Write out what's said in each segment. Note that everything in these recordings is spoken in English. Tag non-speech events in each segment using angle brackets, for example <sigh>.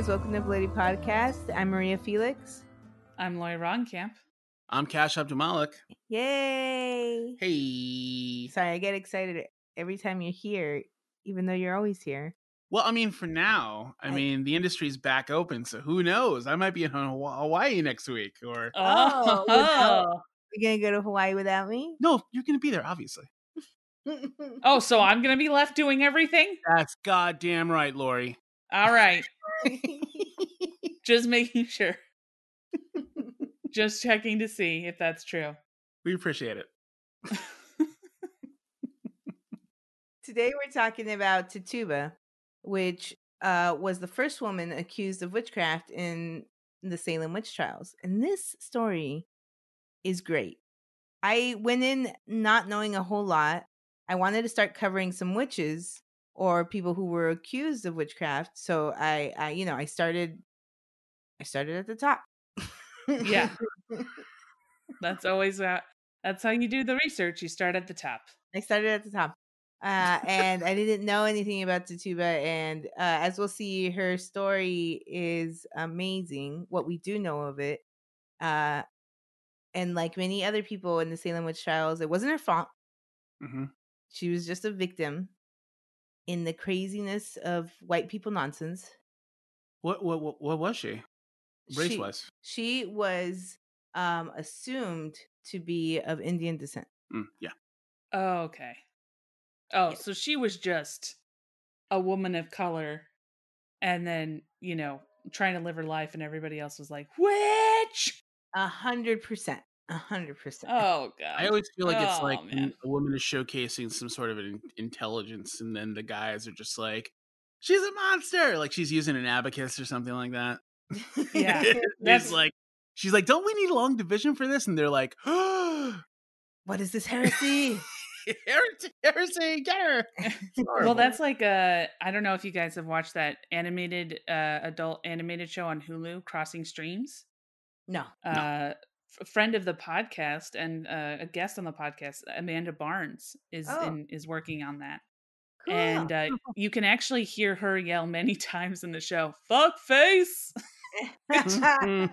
guys. Welcome to Bloody Podcast. I'm Maria Felix. I'm Lori Ronkamp. I'm Cash Abdulmalik. Yay! Hey. Sorry, I get excited every time you're here, even though you're always here. Well, I mean, for now, I, I- mean, the industry's back open, so who knows? I might be in Hawaii next week, or Oh, Oh, <laughs> You're gonna go to Hawaii without me? no, you're going to be there, obviously. oh, so I'm gonna be left doing everything? That's goddamn right, Lori. All right, <laughs> just making sure, <laughs> just checking to see if that's true. We appreciate it. <laughs> Today we're talking about Tituba, which uh, was the first woman accused of witchcraft in the Salem witch trials. And this story is great. I went in not knowing a whole lot. I wanted to start covering some witches or people who were accused of witchcraft. So I, I you know, I started I started at the top. Yeah. <laughs> That's always uh, that's how you do the research. You start at the top. I started at the top. Uh, and I didn't know anything about Tituba. And uh, as we'll see, her story is amazing, what we do know of it. Uh, and like many other people in the Salem witch trials, it wasn't her fault. hmm She was just a victim in the craziness of white people nonsense. What, what, what, what was she? Race She- wise? She was um, assumed to be of Indian descent. Mm, yeah. Oh, okay. Oh, Yeah. so she was just a woman of color, and then you know trying to live her life, and everybody else was like, "Witch!" A hundred percent. A hundred percent. Oh god. I always feel like it's Oh, like man. a woman is showcasing some sort of an intelligence, and then the guys are just like, she's a monster. Like she's using an abacus or something like that. <laughs> <laughs> Yeah, She's that's- like, she's like, don't we need long division for this? And they're like, what is this <laughs> heresy? heresy, heresy, get her. well, that's like uh I don't know if you guys have watched that animated uh adult animated show on Hulu, Crossing Streams. no. Uh f- friend of the podcast and uh, a guest on the podcast, Amanda Barnes is Oh. in, is working on that. Cool. And uh, <laughs> you can actually hear her yell many <laughs> times in the show, "Fuck face." <laughs> I,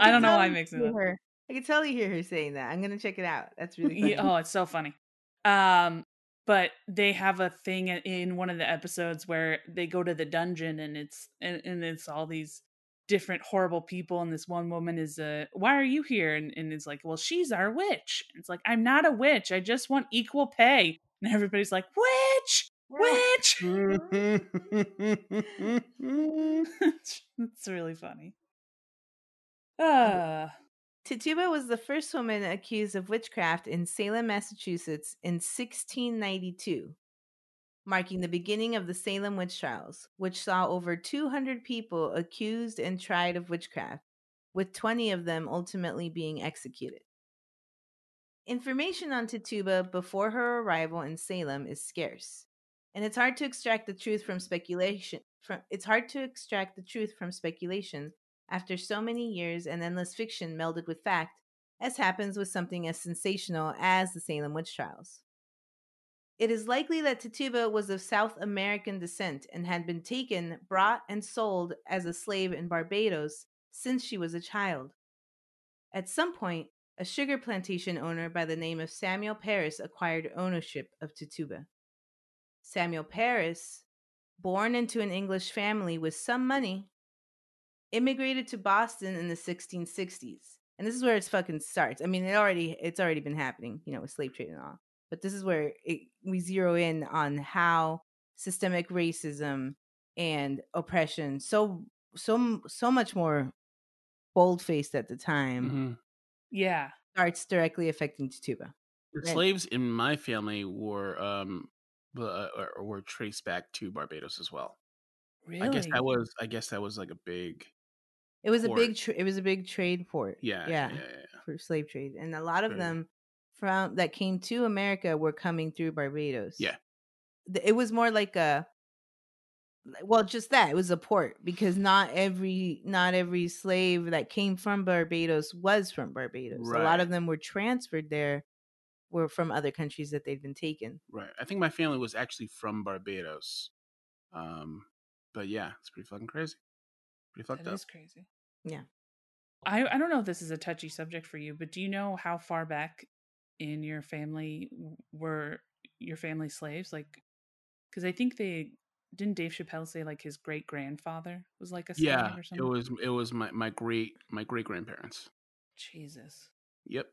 I don't know why you it makes me hear her. I can tell you hear her saying that. I'm gonna check it out. That's really funny. Oh, it's so funny. Um, but they have a thing in- in one of the episodes where they go to the dungeon and it's and, and it's all these different horrible people and this one woman is uh why are you here? and, and it's like well she's our witch. And it's like i'm not a witch i just want equal pay. <laughs> And everybody's like witch witch! <laughs> <laughs> It's really funny. Uh. Tituba was the first woman accused of witchcraft in Salem, Massachusetts in 1692, marking the beginning of the Salem witch trials, which saw over 200 people accused and tried of witchcraft, with 20 of them ultimately being executed. Information on Tituba before her arrival in Salem is scarce, and it's hard to extract the truth from speculation. From it's hard to extract the truth from speculation after so many years and endless fiction melded with fact, as happens with something as sensational as the Salem witch trials. It is likely that Tituba was of South American descent and had been taken, brought, and sold as a slave in Barbados since she was a child. At some point, a sugar plantation owner by the name of Samuel Parris acquired ownership of Tituba. Samuel Parris, born into an English family with some money, immigrated to Boston in the 1660s. And this is where it's fucking starts. I mean, it already it's already been happening, you know, with slave trade and all. But this is where it, we zero in on how systemic racism and oppression so so so much more bold faced at the time Mhm. yeah starts directly affecting Tituba. The Right. slaves in my family were um uh, or- were traced back to Barbados as well. really I guess that was I guess that was like a big It was a big tra- it was a big trade port. yeah yeah, yeah, yeah. for slave trade, and a lot of Right. them from that came to America were coming through Barbados. Yeah. It was more like a well, just that it was a port because not every not every slave that came from Barbados was from Barbados. A lot of them were transferred there, were from other countries that they'd been taken. Right. I think my family was actually from Barbados. Um but yeah, it's pretty fucking crazy. Pretty fucked That up. is crazy. Yeah. I I don't know if this is a touchy subject for you, but do you know how far back in your family were your family slaves? Like, because I think they didn't Dave Chappelle say like his great grandfather was like a slave Yeah, or it something. was it was my my great my great grandparents. Jesus, Yep,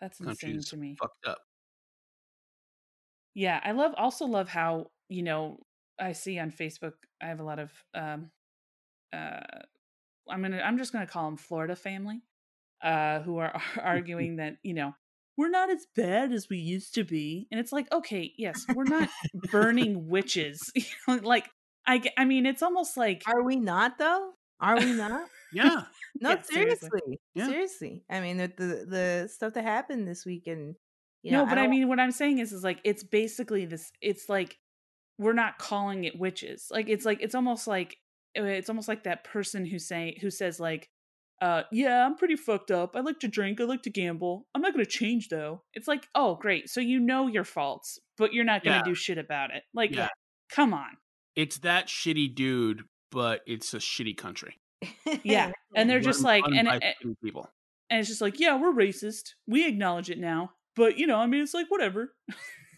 that's insane to me. fucked up. Yeah, I love also love how, you know, I see on Facebook I have a lot of um uh I'm to I'm just to call them Florida family uh who are <laughs> arguing that, you know, we're not as bad as we used to be. And it's like, okay, yes, we're not <laughs> burning witches. <laughs> You know, like I I mean, it's almost like Are we not though? Are we not? Yeah, No, Yeah, seriously. seriously. Yeah. Seriously. I mean, the, the the stuff that happened this week and you know, no, but I, don't- mean, what I'm saying is, is like it's basically this. It's like we're not calling it witches. Like it's like it's almost like uh, it's almost like that person who say who says like, uh, yeah, I'm pretty fucked up. I like to drink. I like to gamble. I'm not gonna change though. It's like, oh, great. So you know your faults, but you're not gonna Yeah. do shit about it. Like, Yeah. come on. it's that shitty dude, but it's a shitty country. Yeah, <laughs> and they're just like, run and by it, people. and it's just like, yeah, we're racist. We acknowledge it now, but you know, I mean, it's like whatever. <laughs>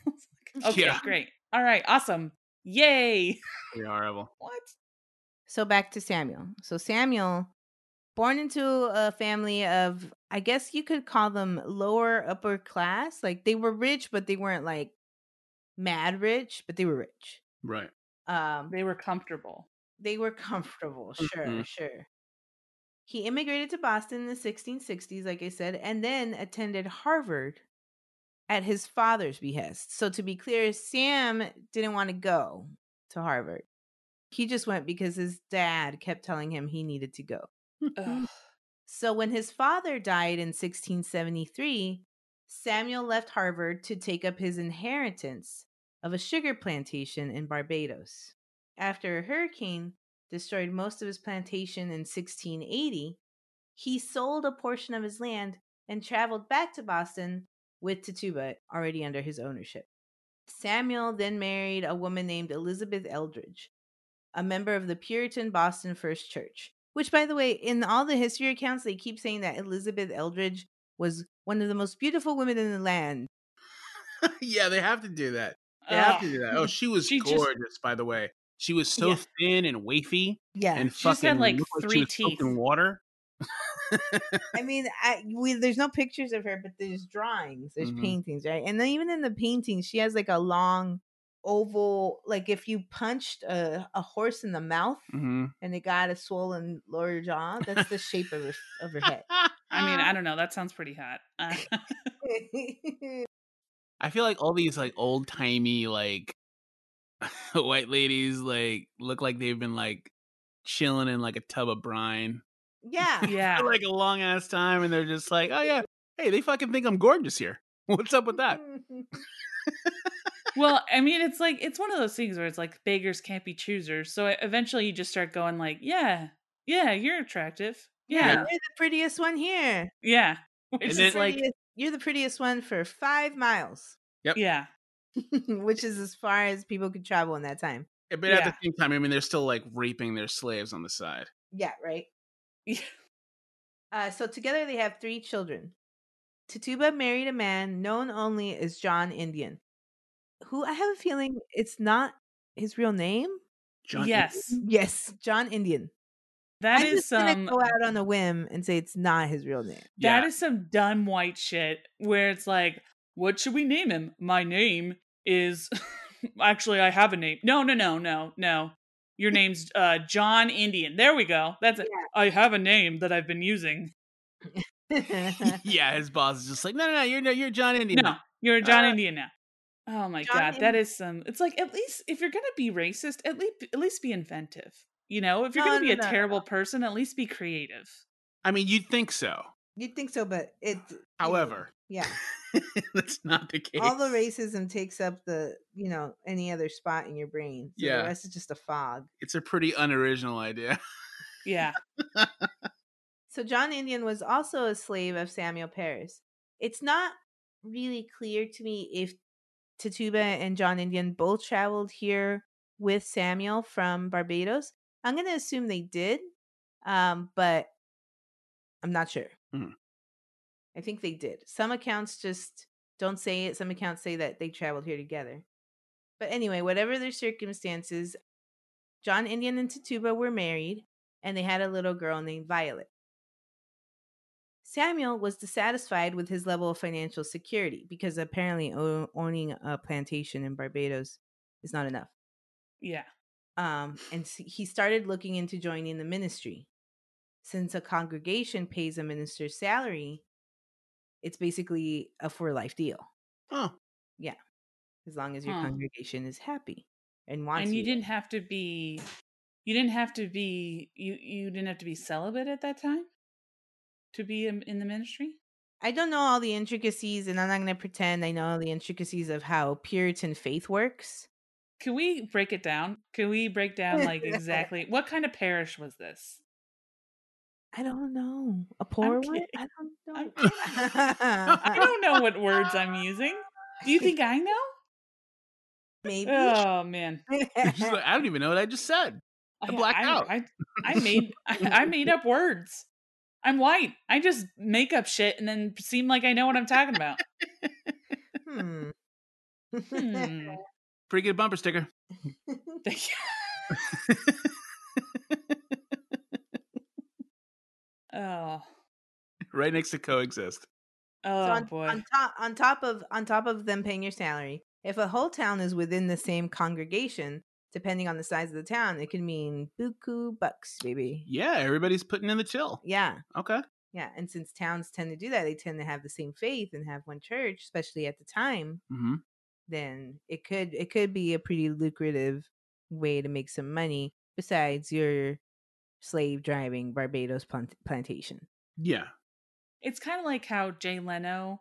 It's like, okay, Yeah. great. All right, awesome. Yay. Pretty horrible. What? So back to Samuel. So Samuel, born into a family of, I guess you could call them lower upper class. Like they were rich, but they weren't like mad rich, but they were rich. Right. Um, They were comfortable. they were comfortable. Sure, Mhm. sure. He immigrated to Boston in the 1660s, like I said, and then attended Harvard at his father's behest. So to be clear, Sam didn't want to go to Harvard. He just went because his dad kept telling him he needed to go. <laughs> So when his father died in 1673, Samuel left Harvard to take up his inheritance of a sugar plantation in Barbados. After a hurricane destroyed most of his plantation in 1680, he sold a portion of his land and traveled back to Boston with Tituba already under his ownership. Samuel then married a woman named Elizabeth Eldridge, a member of the Puritan Boston First Church. Which, by the way, in all the history accounts, they keep saying that Elizabeth Eldridge was one of the most beautiful women in the land. <laughs> yeah, they have to do that. They have to do that. Oh, she was She just- gorgeous, by the way. She was so Yeah. thin and wafy Yeah, and She just had, like, three was soaked in water. I mean, I, we, there's no pictures of her, but there's drawings, there's Mhm. paintings, right? And then even in the paintings, she has like a long oval, like if you punched a, a horse in the mouth hmm and it got a swollen lower jaw, that's the shape of her of her head. <laughs> I mean, I <laughs> don't know. That sounds pretty hot. Uh, <laughs> I feel like all these like old timey like white ladies like look like they've been like chilling in like a tub of brine yeah, yeah. for like a long ass time, and they're just like, oh yeah, hey, they fucking think I'm gorgeous here. What's up with that? Well, I mean, it's like it's one of those things where it's like beggars can't be choosers. So eventually, you just start going like, yeah, yeah, you're attractive. yeah, Yeah, you're the prettiest one here. yeah. <laughs> It's And just then- like, you're the prettiest one for five miles, Yep. yeah, <laughs> which is as far as people could travel in that time. Yeah, But at the same time, I mean, they're still like raping their slaves on the side. Yeah, right. yeah. Uh, so together they have three children. Tituba married a man known only as John Indian, who I have a feeling it's not his real name. John yes, Yes, John Indian. that I'm is just gonna some go out on a whim and say it's not his real name. Yeah. that is some dumb white shit where it's like, what should we name him? My name is <laughs> actually I have a name. No, no, no, no, no. Your <laughs> name's uh John Indian. There we go. That's it. I have a name that I've been using. <laughs> yeah, his boss is just like, no, no, no, you're you're John Indian. No, you're a John Uh, Indian now. Oh my John god, that Indi- some. It's like at least if you're gonna be racist, at least at least be inventive. You know, if you're No, gonna be no, a no, terrible person, at least be creative. I mean, you'd think so. You'd think so, but it. However, yeah, <laughs> that's not the case. all the racism takes up the you know any other spot in your brain. So Yeah. the rest is just a fog. It's a pretty unoriginal idea. Yeah, <laughs> So John Indian was also a slave of Samuel Parris. It's not really clear to me if Tituba and John Indian both traveled here with Samuel from Barbados, I'm gonna assume they did, um, but I'm not sure. Mhm. I think they did. Some accounts just don't say it. Some accounts say that they traveled here together. But anyway, whatever their circumstances, John Indian and Tituba were married, and they had a little girl named Violet. Samuel was dissatisfied with his level of financial security because apparently o- owning a plantation in Barbados is not enough. Yeah. Um, and he started looking into joining the ministry. Since a congregation pays a minister's salary, it's basically a for life deal Oh, Yeah. as long as your congregation is happy and wants and you you. didn't have to be you didn't have to be you you didn't have to be celibate at that time to be in, in the ministry I don't know all the intricacies, and I'm not going to pretend I know all the intricacies of how Puritan faith works. can we break it down can we break down <laughs> like exactly what kind of parish was this I don't know. A poor one? kidding. I don't <laughs> know. I'm kidding. <laughs> i don't know what words i'm using do you think i know Maybe. oh man like, I don't even know what I just said. Oh, I blacked I, out. I, I made I, I made up words i'm white i just make up shit and then seem like i know what i'm talking about hmm. hmm. <laughs> Pretty good bumper sticker. thank <laughs> oh right next to coexist. oh so on, boy on top on top of on top of them paying your salary, if a whole town is within the same congregation, depending on the size of the town, it can mean buku bucks, baby. Yeah, everybody's putting in the chill. Yeah. Okay. Yeah. And since towns tend to do that, they tend to have the same faith and have one church, especially at the time, hmm then it could it could be a pretty lucrative way to make some money besides your slave driving Barbados plant- plantation. Yeah. It's kind of like how Jay Leno,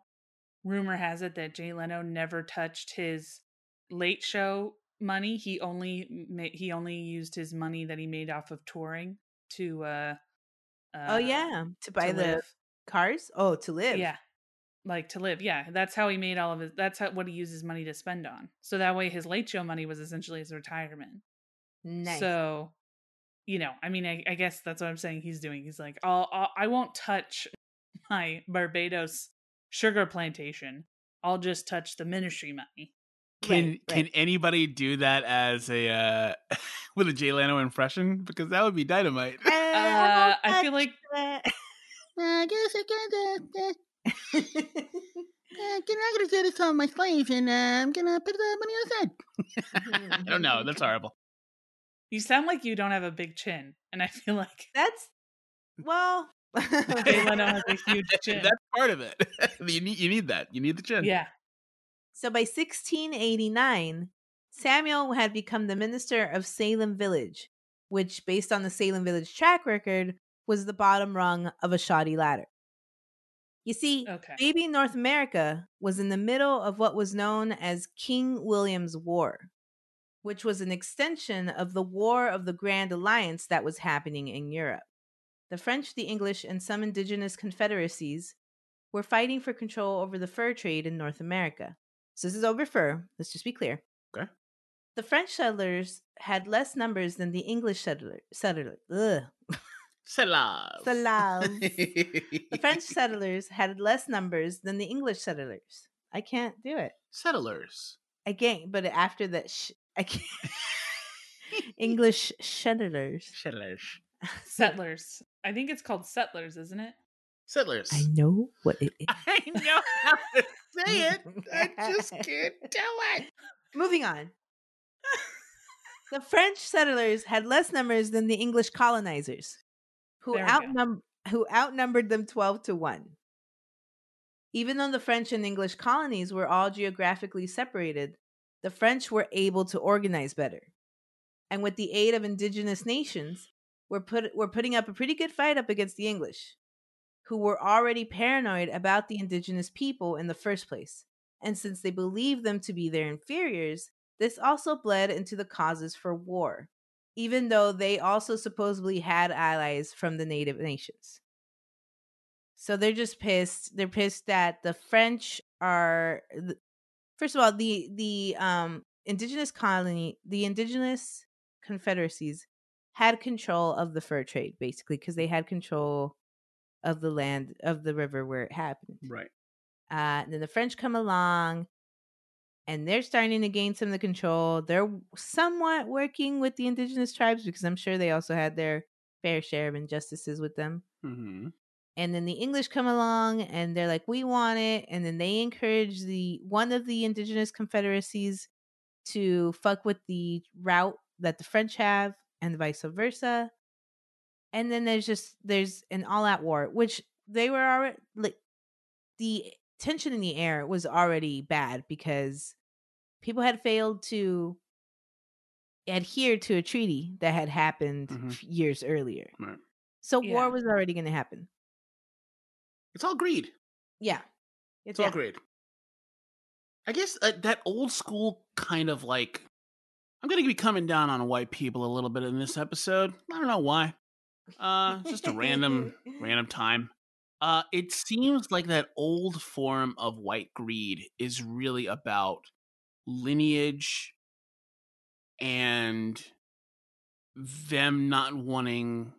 rumor has it that Jay Leno never touched his late show money. He only ma- he only used his money that he made off of touring to uh, uh oh yeah, to buy to the live. cars? Oh, to live. Yeah. Like to live. Yeah, that's how he made all of his that's how, what he used his money to spend on. So that way his late show money was essentially his retirement. Nice. So, you know, I mean, I, I guess that's what I'm saying. He's doing. He's like, I'll, I'll, I won't touch my Barbados sugar plantation. I'll just touch the ministry money. Can Right, can anybody do that as a uh <laughs> with a Jay Leno impression? Because that would be dynamite. Uh, <laughs> I feel like <laughs> I guess I can. Uh, uh, I'm gonna say this to all my slaves, and uh, I'm gonna put the money aside. I don't know. That's horrible. you sound like you don't have a big chin, and I feel like That's well. Jay Leno has a huge chin. That's part of it. you need you need that. You need the chin. yeah, So by 1689, Samuel had become the minister of Salem Village, which, based on the Salem Village track record, was the bottom rung of a shoddy ladder. You see, okay. baby North America was in the middle of what was known as King William's War, which was an extension of the War of the Grand Alliance that was happening in Europe. The French, the English, and some indigenous confederacies were fighting for control over the fur trade in North America. So this is over fur. Let's just be clear. Okay. The French settlers had less numbers than the English settler, settler, ugh, Settlers. Settlers. the French <laughs> settlers had less numbers than the English settlers. I can't do it. Settlers. Again, but after that, sh- I can't. <laughs> <laughs> English settlers. Settlers. Settlers. I think it's called settlers, isn't it? Settlers. I know what it is. I know how to say it. I just <laughs> can't do it. Moving on. the French settlers had less numbers than the English colonizers, who There we go. outnum- who outnumbered them 12 to 1. Even though the French and English colonies were all geographically separated, the French were able to organize better. And with the aid of indigenous nations, were put were putting up a pretty good fight up against the English, who were already paranoid about the indigenous people in the first place. And since they believed them to be their inferiors, this also bled into the causes for war, even though they also supposedly had allies from the native nations. So they're just pissed. They're pissed that the French are first of all the the um indigenous colony, the indigenous confederacies had control of the fur trade, basically, because they had control of the land of the river where it happened. Right. Uh, then the French come along and they're starting to gain some of the control. They're somewhat working with the indigenous tribes because I'm sure they also had their fair share of injustices with them. Mm-hmm. And then the English come along and they're like, we want it. And then they encourage the one of the indigenous confederacies to fuck with the route that the French have and vice versa. And then there's just there's an all out war, which they were already like the tension in the air was already bad because people had failed to adhere to a treaty that had happened Mhm. years earlier. Right. So Yeah. war was already going to happen. It's all greed. Yeah. It's all yeah. greed. I guess uh, that old school kind of like. I'm going to be coming down on white people a little bit in this episode. I don't know why. Uh, just a random, <laughs> random time. Uh, it seems like that old form of white greed is really about lineage and them not wanting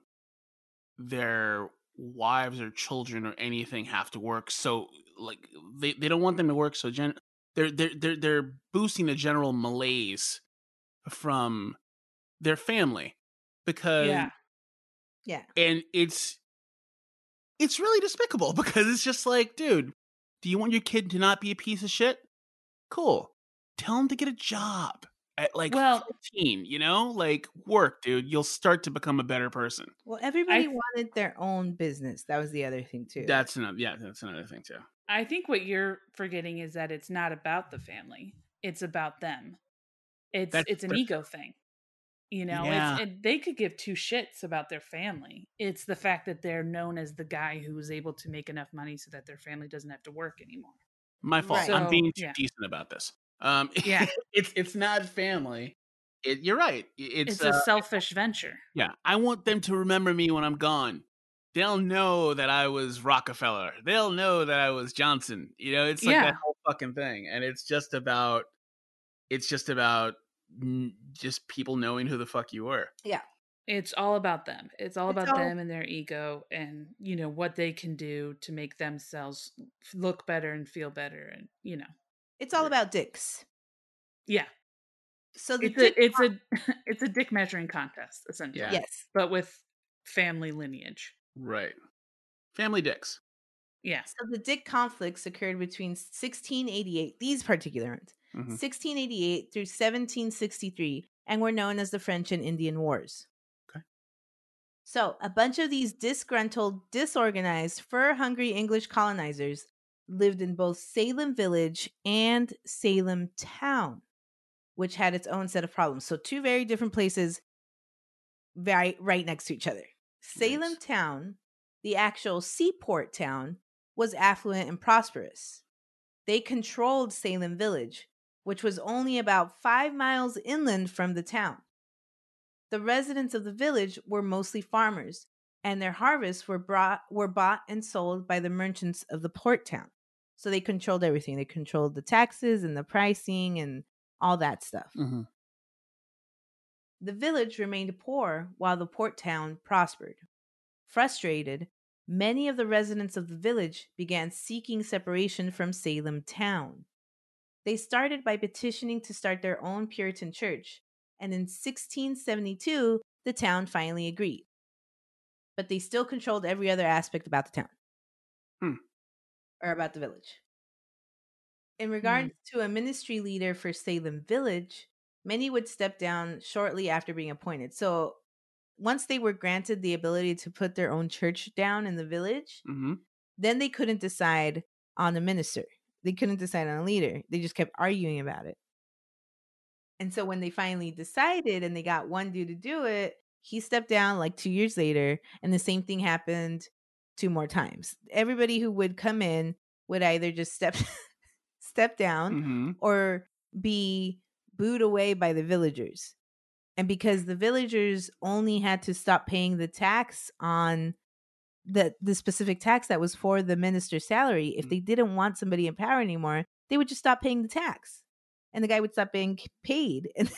their wives or children or anything have to work so like they, they don't want them to work so gen- they're they're they're they're boosting the general malaise from their family because Yeah. Yeah. and it's it's really despicable <laughs> because it's just like dude do you want your kid to not be a piece of shit cool tell him to get a job at like Well- 15 you know like work dude you'll start to become a better person Well, everybody th- wanted their own business. That was the other thing too. that's another yeah that's another thing too I think what you're forgetting is that it's not about the family. It's about them. It's That's- it's an ego thing. You know, Yeah. it's and they could give two shits about their family. It's the fact that they're known as the guy who was able to make enough money so that their family doesn't have to work anymore. my fault Right. i'm being too yeah. decent about this um <laughs> Yeah. it's it's not family it, you're right it's, It's, uh, a selfish venture. Yeah, I want them to remember me when I'm gone. They'll know that I was Rockefeller. They'll know that I was Johnson. You know, it's like Yeah. that whole fucking thing, and it's just about, it's just about just people knowing who the fuck you were. Yeah. It's all about them. It's all It's about all- them and their ego and you know what they can do to make themselves look better and feel better and you know. it's all about dicks. Yeah. So the It's a it's a <laughs> it's a dick measuring contest essentially. Yeah. yes. But with family lineage. Right. Family dicks. Yeah. So the dick conflicts occurred between 1688, these particular ones, Mhm. 1688 through 1763, and were known as the French and Indian Wars. Okay. So a bunch of these disgruntled, disorganized, fur hungry English colonizers lived in both Salem Village and Salem Town, which had its own set of problems. So two very different places right right next to each other. Salem Nice. Town, the actual seaport town, was affluent and prosperous. They controlled Salem Village, which was only about five miles inland from the town. The residents of the village were mostly farmers, and their harvests were brought were bought and sold by the merchants of the port town. So they controlled everything. They controlled the taxes and the pricing and all that stuff. Mhm. The village remained poor while the port town prospered. Frustrated, many of the residents of the village began seeking separation from Salem town. They started by petitioning to start their own Puritan church, and in 1672, the town finally agreed. But they still controlled every other aspect about the town Hmm. or about the village. In regards to a ministry leader for Salem Village, many would step down shortly after being appointed. So once they were granted the ability to put their own church down in the village, Mhm. then they couldn't decide on a minister. They couldn't decide on a leader. They just kept arguing about it. And so when they finally decided and they got one dude to do it, he stepped down like two years later, and the same thing happened two more times. Everybody who would come in would either just step <laughs> step down Mhm. or be booed away by the villagers. And because the villagers only had to stop paying the tax on the the specific tax that was for the minister's salary, if Mm. they didn't want somebody in power anymore, they would just stop paying the tax. And the guy would stop being paid. And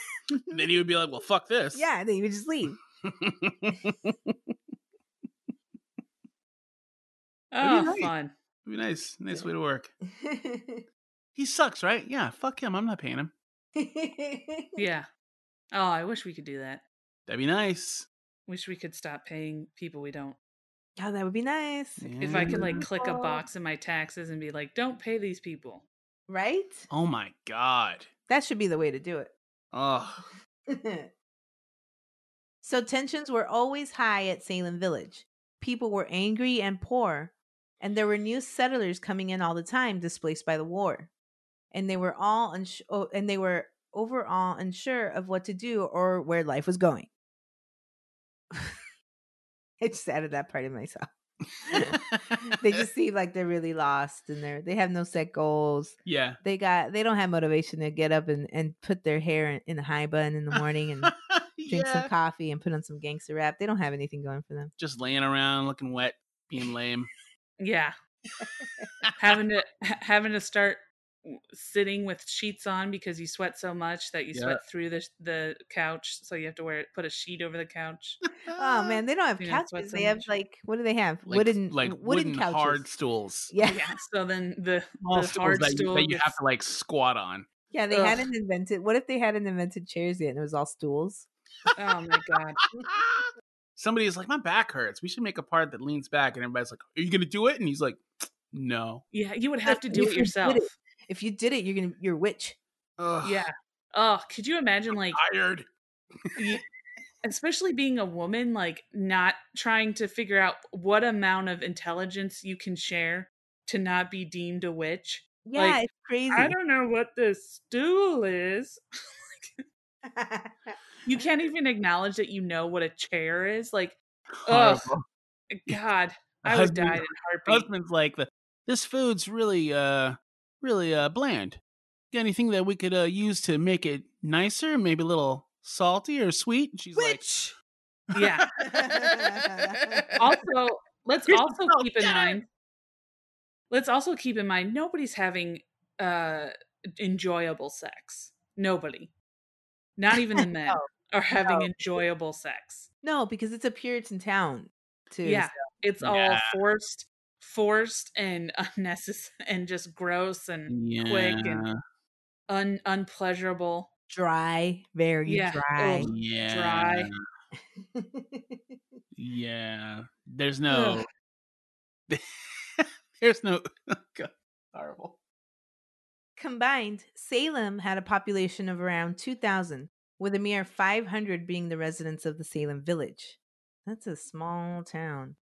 Then <laughs> he would be like, "Well, fuck this." yeah, then he would just leave. <laughs> Oh, nice. fun. Be nice, nice way to work. <laughs> He sucks, right? Yeah, fuck him. I'm not paying him. Yeah. Oh, I wish we could do that. That'd be nice. Wish we could stop paying people we don't. Oh, that would be nice. If I could like mm-hmm. click a Oh. box in my taxes and be like, don't pay these people. Right? Oh my god. That should be the way to do it. Oh, <laughs> so tensions were always high at Salem Village. People were angry and poor, and there were new settlers coming in all the time displaced by the war. And they were all uns- oh, and they were overall unsure of what to do or where life was going. I just added that part of myself. <laughs> they <laughs> just seem like they're really lost and they're they have no set goals. yeah. They got they don't have motivation to get up and, and put their hair in, in a high bun in the morning and <laughs> drink some coffee and put on some gangster rap. They don't have anything going for them. Just laying around, looking wet, being lame. Yeah. having to having to start w- sitting with sheets on because you sweat so much that you Yeah. sweat through the the couch, so you have to wear put a sheet over the couch. Oh <laughs> man, they don't have You know, couches. so They have much. like what do they have? Like, wooden like wooden, wooden, couches. hard stools. Yeah. Yeah. So then the <laughs> Small the stools hard that, you, stool that you have to like squat on. Yeah, they Ugh. hadn't invented what if they hadn't invented chairs yet and it was all stools? Oh my god. <laughs> Somebody's like, my back hurts. We should make a part that leans back, and everybody's like, "Are you gonna do it?" And he's like, "No." Yeah, you would have to do it you did yourself. If you did it, you're gonna you're a witch. Ugh, Yeah. Oh, could you imagine like tired. <laughs> especially being a woman like not trying to figure out what amount of intelligence you can share to not be deemed a witch Yeah, Like, it's crazy. i don't know what this stool is <laughs> you can't <laughs> even acknowledge that you know what a chair is like oh god i would Husband- die in a heartbeat Husband's like, the, "This food's really, uh, really uh, bland. Got anything that we could uh, use to make it nicer? Maybe a little salty or sweet?" And she's witch. yeah <laughs> also let's Here's also the keep in dinner. mind let's also keep in mind nobody's having uh enjoyable sex nobody not even the <laughs> men No, are having no. enjoyable sex No, because it's a Puritan town too. yeah it's all Yeah. forced forced and <laughs> unnecessary and just gross and yeah. quick and un unpleasurable Dry, very Yeah, dry. ugh. yeah. dry. <laughs> Yeah. There's no. <laughs> There's no. Oh God, horrible. Combined, Salem had a population of around 2,000, with a mere 500 being the residents of the Salem village. That's a small town.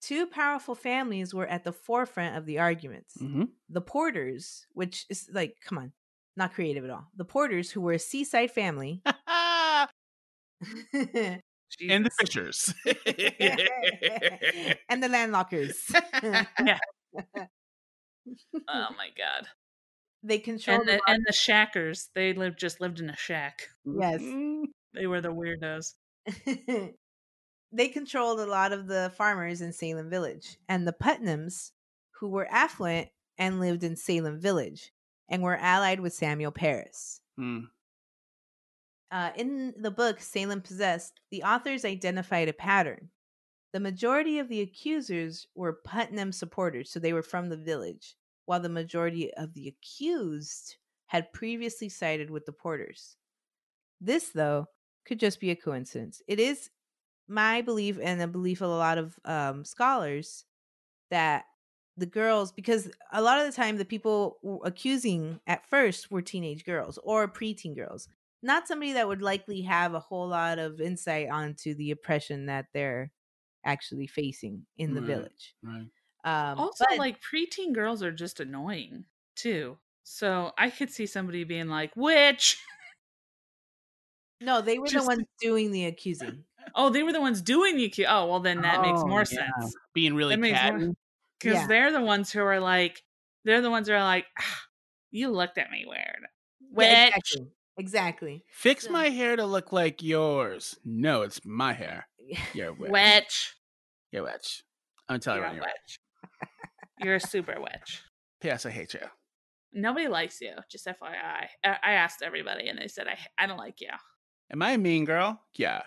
Two powerful families were at the forefront of the arguments. hmm The Porters, which is like, come on, not creative at all. The Porters, who were a seaside family. <laughs> and the <laughs> Fishers. <laughs> and the landlockers. yeah. oh my god they controlled and the, and the shackers they lived just lived in a shack Yes. They were the weirdos they controlled a lot of the farmers in Salem Village, and the Putnams, who were affluent and lived in Salem Village, and were allied with Samuel Parris. Mm. Uh, in the book Salem Possessed, the authors identified a pattern. The majority of the accusers were Putnam supporters, so they were from the village, while the majority of the accused had previously sided with the Porters. This, though, could just be a coincidence. It is my belief and the belief of a lot of um, scholars that the girls, because a lot of the time the people accusing at first were teenage girls or preteen girls, not somebody that would likely have a whole lot of insight onto the oppression that they're actually facing in the Right. village. Right. Um, also but- like preteen girls are just annoying too so i could see somebody being like witch no, they were the ones doing the accusing. Oh they were the ones doing the accu- oh well then that makes Oh, more yeah. sense Being really That catty. because Yeah. they're the ones who are like they're the ones who are like ah, <sighs> you looked at me weird witch Yeah, exactly. Exactly. Fix So- my hair to look like yours. No, it's my hair. <laughs> You're a witch. witch You're a witch. I'm telling you're you a right witch you're a super witch P.S. I hate you. nobody likes you just fyi i I asked everybody and they said i i don't like you Am I a mean girl? Yeah.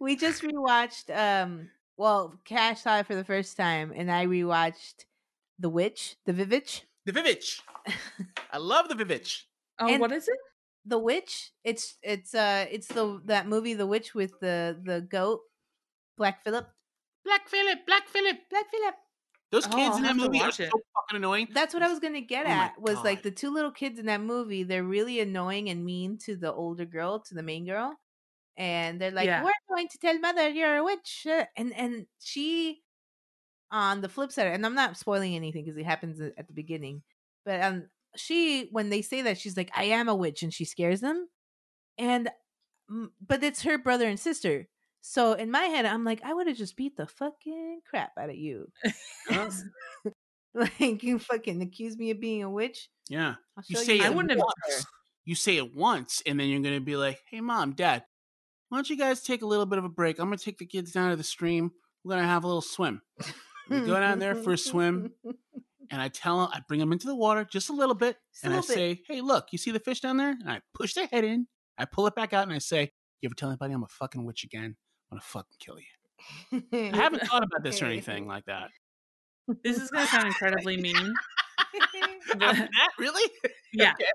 We just rewatched um well, Cash saw it for the first time and I rewatched The Witch, The Vivitch. the Vivitch. <laughs> I love the Vivitch. Oh, And- what is it? The Witch. It's it's uh it's the that movie The Witch with the the goat Black Phillip. Black Phillip, Black Phillip. Black Phillip. Those Oh, kids I'll in that movie are watch so fucking annoying. That's what I was gonna get Oh at. Was like the two little kids in that movie. They're really annoying and mean to the older girl, to the main girl, and they're like, Yeah. "We're going to tell mother you're a witch," uh," and and she, on the flip side, and I'm not spoiling anything because it happens at at the beginning, but um, she when they say that she's like, "I am a witch," and she scares them, and but it's her brother and sister. So in my head, I'm like, I would have just beat the fucking crap out of you. Huh? <laughs> like you fucking accuse me of being a witch. yeah. You say I it wouldn't have- once. You say it once, and then you're gonna be like, "Hey, mom, dad, why don't you guys take a little bit of a break? I'm gonna take the kids down to the stream. We're gonna have a little swim." We go down there for a swim, <laughs> and I tell them, I bring them into the water just a little bit, Just and I bit. say, "Hey, look, you see the fish down there?" And I push their head in. I pull it back out, and I say, "You ever tell anybody I'm a fucking witch again? I'm gonna fucking kill you." <laughs> I haven't thought about this or anything like that. This is gonna sound incredibly mean. <laughs> That, really? <laughs> yeah. Okay.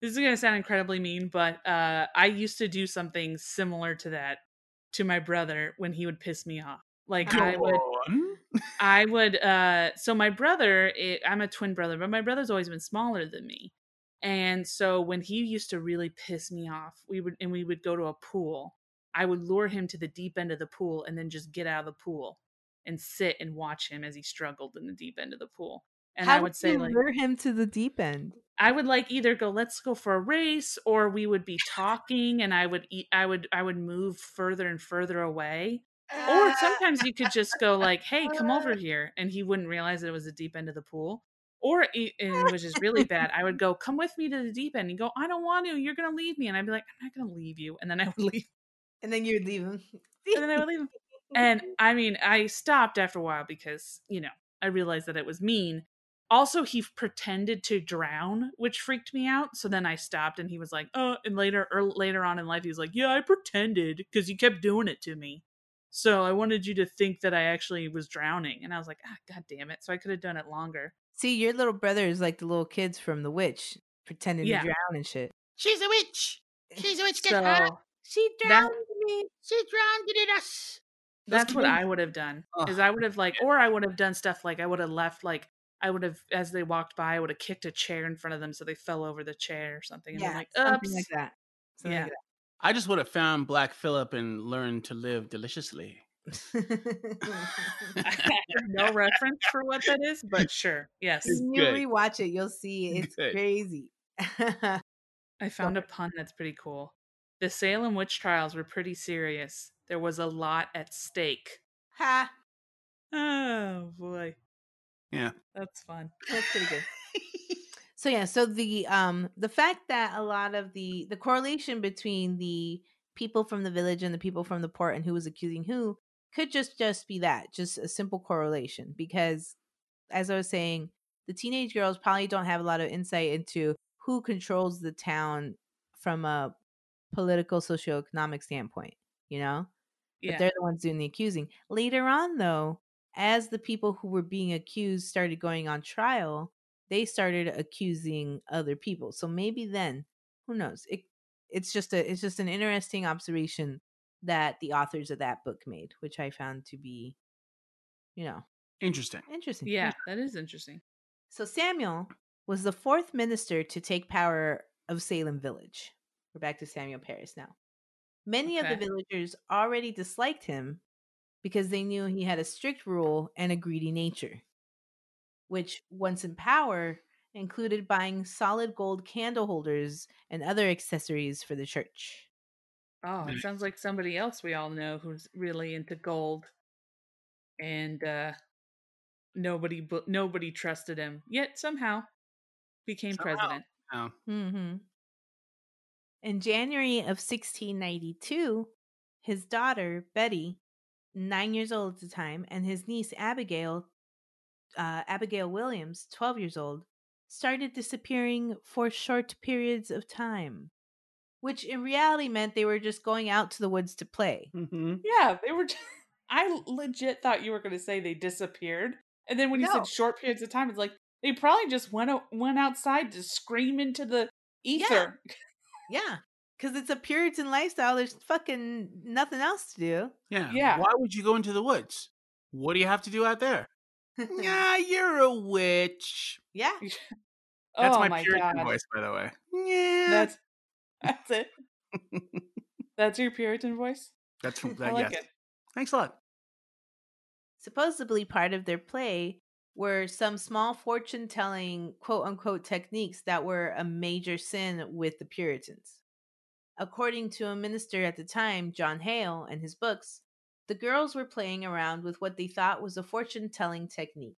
This is gonna sound incredibly mean, but uh, I used to do something similar to that to my brother when he would piss me off. Like I would, on. I would. uh So my brother, it, I'm a twin brother, but my brother's always been smaller than me, and so when he used to really piss me off, we would and we would go to a pool. I would lure him to the deep end of the pool and then just get out of the pool and sit and watch him as he struggled in the deep end of the pool. And How I would say like lure him to the deep end. I would like either go let's go for a race or we would be talking and I would eat I would I would move further and further away. Or sometimes you could just go like, "Hey, come over <laughs> here." And he wouldn't realize that it was the deep end of the pool. Or and which is really bad. I would go, "Come with me to the deep end." And go, "I don't want to. You're going to leave me." And I'd be like, "I'm not going to leave you." And then I would <laughs> leave. And then you'd leave him. And then I would leave him. And <laughs> I mean, I stopped after a while because, you know, I realized that it was mean. Also, he pretended to drown, which freaked me out. So then I stopped and he was like, oh, and later or later on in life, he was like, yeah, I pretended because you kept doing it to me. So I wanted you to think that I actually was drowning. And I was like, ah, god damn it. So I could have done it longer. See, your little brother is like the little kids from The Witch, pretending Yeah. to drown and shit. She's a witch. She's a witch. Get So her. She That- drowned me. She drowned in us. that's what I would have done. Is I would have like, or I would have done stuff like I would have left like I would have, as they walked by, I would have kicked a chair in front of them so they fell over the chair or something. And Yeah, I'm like, something like that. Something Yeah. like I just would have found Black Phillip and learned to live deliciously. that. I <laughs> have no reference for what that is, but sure. <laughs> Yes. when you good. rewatch it, you'll see it's Good. crazy. <laughs> I found a pun that's pretty cool. The Salem witch trials were pretty serious. There was a lot at stake. ha, Oh boy. Yeah. That's fun. that's pretty good. <laughs> So yeah, so the um the fact that a lot of the the correlation between the people from the village and the people from the port and who was accusing who could just just be that, just a simple correlation because as I was saying, the teenage girls probably don't have a lot of insight into who controls the town from a political socioeconomic standpoint, you know? But they're the ones doing the accusing. Later on, though, as the people who were being accused started going on trial, they started accusing other people. So maybe then, who knows? It it's just a it's just an interesting observation that the authors of that book made, which I found to be, you know, Interesting. interesting. Yeah, that is interesting. So Samuel was the fourth minister to take power of Salem village. We're back to Samuel Parris now. Many of the villagers already disliked him because they knew he had a strict rule and a greedy nature, which, once in power, included buying solid gold candle holders and other accessories for the church. Oh, it sounds like somebody else we all know who's really into gold. And uh nobody nobody trusted him. Yet somehow became Somehow. president. Oh, hmm In January of 1692, his daughter, Betty, nine years old at the time, and his niece, Abigail, uh, Abigail Williams, 12 years old, started disappearing for short periods of time. which in reality meant they were just going out to the woods to play. Mm-hmm. Yeah, they were. Just, <laughs> I legit thought you were going to say they disappeared, and then when you No. said short periods of time, it's like they probably just went o- went outside to scream into the ether. Yeah. Because it's a Puritan lifestyle. There's fucking nothing else to do. Yeah. Yeah. Why would you go into the woods? What do you have to do out there? <laughs> yeah, you're a witch. yeah. <laughs> That's oh my, my Puritan god, voice, by the way. Yeah. that's <laughs> that's it. that's your Puritan voice. That's from I that. like yes. it. Thanks a lot. Supposedly, part of their play were some small fortune telling, quote unquote, techniques that were a major sin with the Puritans. According to a minister at the time, John Hale, and his books, the girls were playing around with what they thought was a fortune telling technique,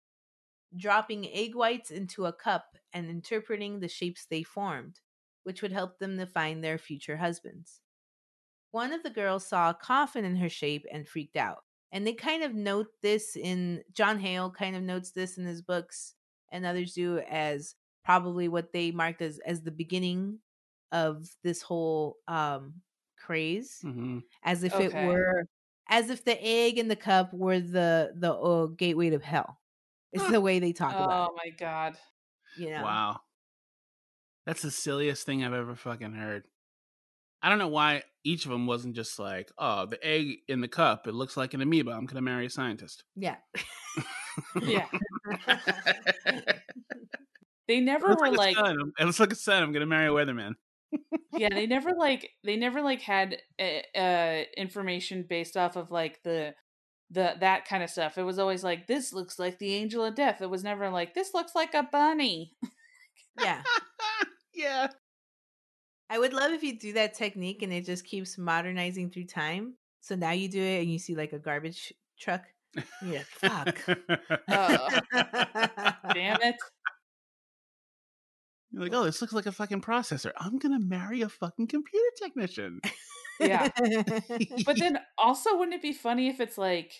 dropping egg whites into a cup and interpreting the shapes they formed, which would help them to find their future husbands. One of the girls saw a coffin in her shape and freaked out. And they kind of note this in John Hale kind of notes this in his books, and others do as probably what they marked as as the beginning of this whole um craze, Mm-hmm. as if Okay. it were as if the egg in the cup were the the uh, gateway to hell. It's the way they talk about Oh my god. it. You know? Wow. That's the silliest thing I've ever fucking heard. I don't know why each of them wasn't just like, oh, the egg in the cup, it looks like an amoeba. I'm going to marry a scientist. Yeah. Yeah. <laughs> They never were like, like. I'm- It looks like a sun. I'm going to marry a weatherman. yeah they never like they never like had uh, uh information based off of like the the that kind of stuff it was always like this looks like the angel of death it was never like this looks like a bunny <laughs> yeah. yeah. I would love if you do that technique and it just keeps modernizing through time. So now you do it and you see like a garbage truck. Yeah, fuck. Oh. damn <laughs> it You're like, oh, this looks like a fucking processor. I'm going to marry a fucking computer technician. Yeah. but <laughs> then also wouldn't it be funny if it's like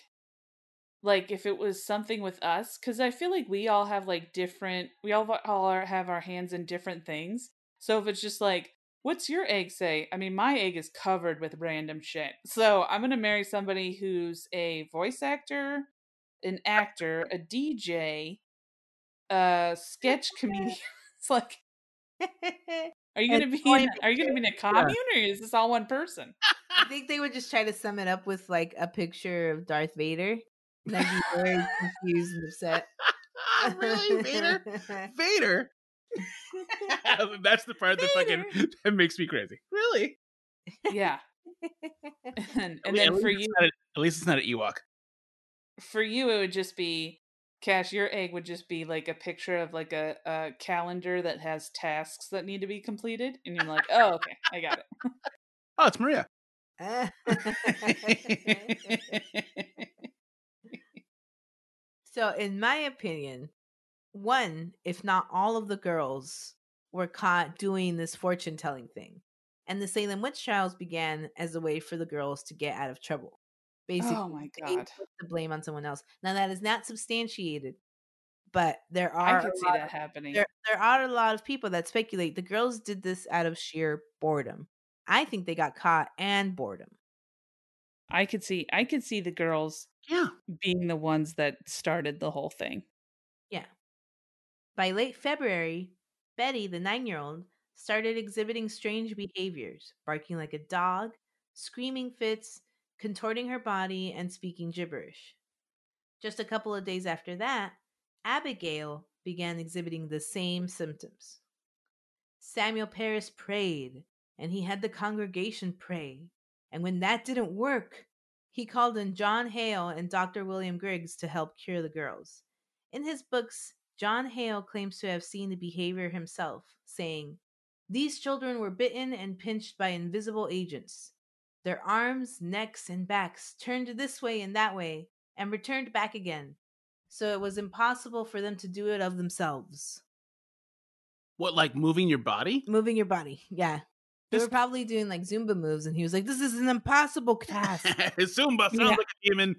like if it was something with us because i feel like we all have like different we all, all are, have our hands in different things so if it's just like what's your egg say i mean my egg is covered with random shit so i'm gonna marry somebody who's a voice actor an actor a dj a sketch comedian <laughs> <laughs> it's like <laughs> are you gonna be in, are you gonna be in a commune or is this all one person I think they would just try to sum it up with like a picture of Darth Vader. And I'd be very confused and upset. Really, Vader? Vader? <laughs> That's the part that fucking <laughs> that makes me crazy. Really? yeah <laughs> and, and At then least for it's you not a- at least it's not an Ewok. for you it would just be cash your egg would just be like a picture of like a, a calendar that has tasks that need to be completed and you're like oh okay i got it Oh, it's Maria. so, in my opinion, one, if not all of the girls were caught doing this fortune telling thing. And the Salem witch trials began as a way for the girls to get out of trouble. Basically, oh my they god put the blame on someone else. Now, that is not substantiated, but there are i a could see that of- happening there, there are a lot of people that speculate the girls did this out of sheer boredom. I think they got caught and boredom. i could see i could see the girls Yeah. being the ones that started the whole thing Yeah. By late February, Betty, the nine year old, started exhibiting strange behaviors, barking like a dog, screaming fits, contorting her body, and speaking gibberish. Just a couple of days after that, Abigail began exhibiting the same symptoms. Samuel Parris prayed, and he had the congregation pray. And when that didn't work, he called in John Hale and Dr. William Griggs to help cure the girls. In his books, John Hale claims to have seen the behavior himself, saying, These children were bitten and pinched by invisible agents. Their arms, necks, and backs turned this way and that way and returned back again. So it was impossible for them to do it of themselves. What, like moving your body? Moving your body, yeah. They were probably doing like Zumba moves, and he was like, This is an impossible <laughs> task. Zumba sounds Yeah. like a demon.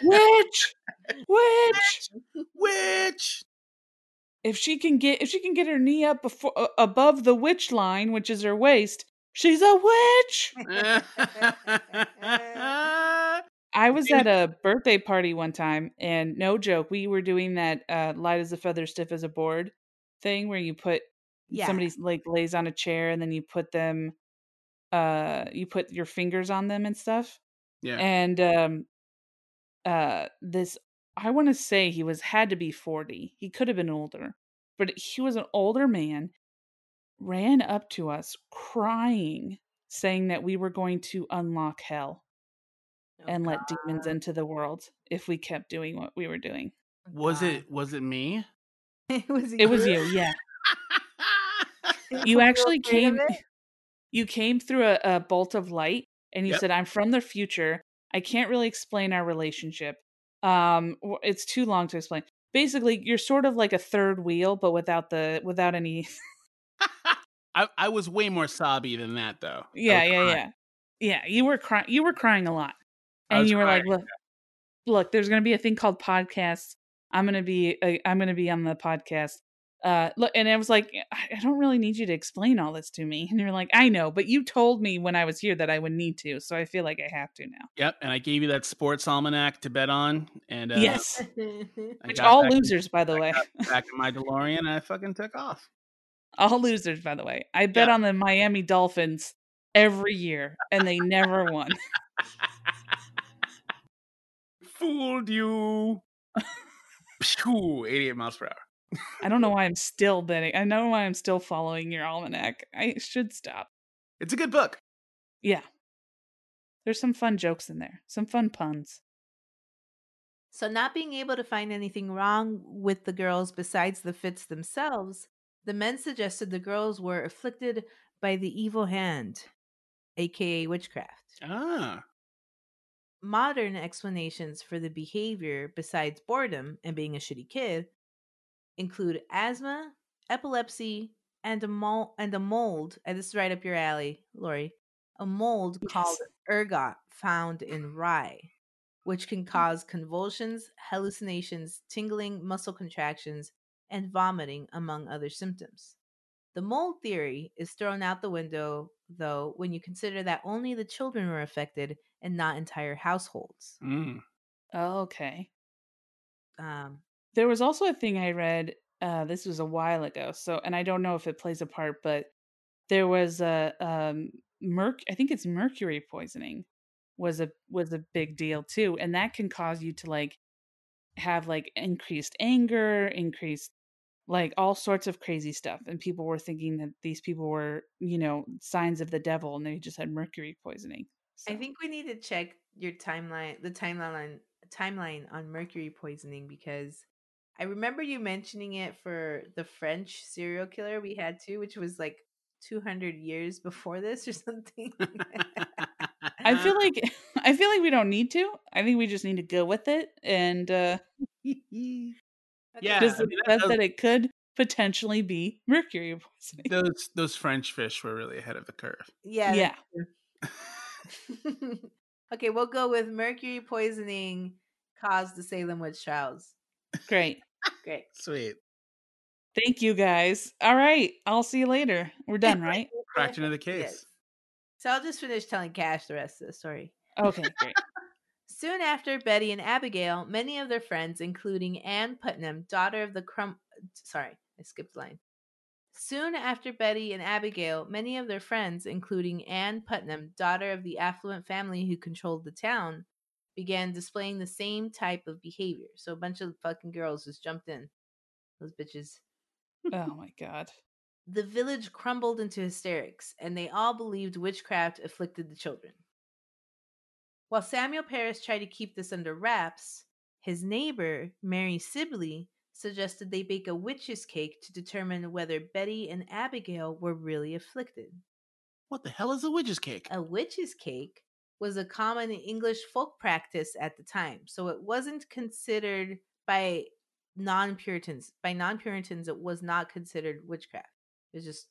Witch witch Witch! if she can get if she can get her knee up before uh, above the witch line, which is her waist, she's a witch. <laughs> I was at a birthday party one time, and no joke, we were doing that uh, light as a feather, stiff as a board thing, where you put Yeah. somebody like lays on a chair, and then you put them, uh, you put your fingers on them and stuff. Yeah. And um, uh, this I want to say he was had to be forty. He could have been older, but he was an older man. Ran up to us crying, saying that we were going to unlock hell Oh, and let demons into the world if we kept doing what we were doing. was it was it me? <laughs> it was <laughs> It was you, yeah. You actually came <laughs> you came through a, a bolt of light and you Yep. said, I'm from the future. I can't really explain our relationship. Um it's too long to explain. Basically, you're sort of like a third wheel, but without the without any <laughs> I, I was way more sobby than that though. Yeah, yeah, crying. yeah. Yeah, you were crying you were crying a lot. And you were like, "Look, look, there's going to be a thing called podcasts. I'm going to be uh, I'm going to be on the podcast." Uh look and I was like, I I don't really need you to explain all this to me. <laughs> And you're like, "I know, but you told me when I was here that I would need to, so I feel like I have to now." Yep, and I gave you that sports almanac to bet on, and uh, yes. <laughs> Which all back, losers by the way. <laughs> back in my DeLorean, and I fucking took off. All losers by the way. I bet Yeah. on the Miami Dolphins every year and they never won. Fooled you. Phew, 88 miles per hour. I don't know why I'm still betting. I know why I'm still following your almanac. I should stop. It's a good book. Yeah. There's some fun jokes in there, some fun puns. So, not being able to find anything wrong with the girls besides the fits themselves, the men suggested the girls were afflicted by the evil hand, aka witchcraft. Ah, Modern explanations for the behavior, besides boredom and being a shitty kid, include asthma, epilepsy, and a mold. And a mold. And this is right up your alley, Lori. A mold called ergot found in rye, which can cause convulsions, hallucinations, tingling, muscle contractions, and vomiting, among other symptoms. The mold theory is thrown out the window, though, when you consider that only the children were affected and not entire households. mm. Oh, okay. Um, There was also a thing I read. Uh, this was a while ago. So, and I don't know if it plays a part, but there was a um, merc. I think it's mercury poisoning was a was a big deal too, and that can cause you to like have like increased anger, increased like all sorts of crazy stuff. And people were thinking that these people were, you know, signs of the devil, and they just had mercury poisoning. I think we need to check your timeline, the timeline, timeline on mercury poisoning because I remember you mentioning it for the French serial killer we had too, which was like 200 years before this or <laughs> something. I feel like <laughs> I feel like we don't need to. I think we just need to go with it and uh <laughs> Yeah, just I mean, that accept that it could potentially be mercury poisoning. those those French fish were really ahead of the curve. yeah. yeah. okay, we'll go with mercury poisoning caused the Salem witch trials. Great. Great. Sweet. Thank you guys. All right. I'll see you later. We're done, right? Cracked into the case. Yes. So I'll just finish telling Cash the rest of the story. Okay, great. <laughs> Soon after Betty and Abigail, many of their friends, including Anne Putnam, daughter of the Crum, sorry, I skipped line. Soon after Betty and Abigail, many of their friends, including Anne Putnam, daughter of the affluent family who controlled the town, began displaying the same type of behavior. So a bunch of fucking girls just jumped in. Those bitches. Oh <laughs> my god. The village crumbled into hysterics, and they all believed witchcraft afflicted the children. While Samuel Parris tried to keep this under wraps, his neighbor, Mary Sibley, suggested they bake a witch's cake to determine whether Betty and Abigail were really afflicted. What the hell is a witch's cake? A witch's cake was a common English folk practice at the time, so it wasn't considered by non-Puritans. By non-Puritans, it was not considered witchcraft. It was just,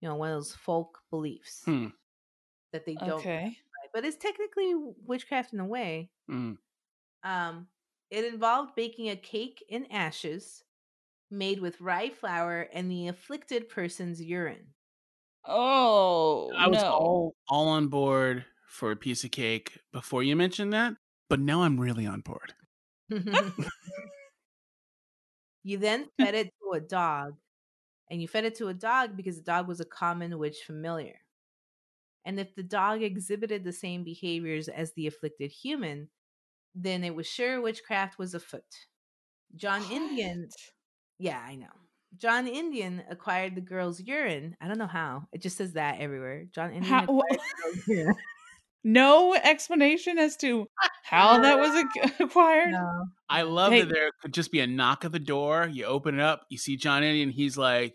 you know, one of those folk beliefs Hmm. that they don't. Okay. But it's technically witchcraft in a way. Mm. Um, it involved baking a cake in ashes, made with rye flour and the afflicted person's urine. Oh, I was no. all all on board for a piece of cake before you mentioned that, but now I'm really on board. <laughs> you then <laughs> fed it to a dog, and you fed it to a dog because the dog was a common witch familiar. And if the dog exhibited the same behaviors as the afflicted human, then it was sure witchcraft was afoot. John Indian, yeah, I know. John Indian acquired the girl's urine. I don't know how. It just says that everywhere. John Indian How- acquired the girl's urine. No explanation as to how that was <laughs> <laughs> acquired. No. I love Hey. that there could just be a knock at the door. You open it up, you see John Indian. He's like,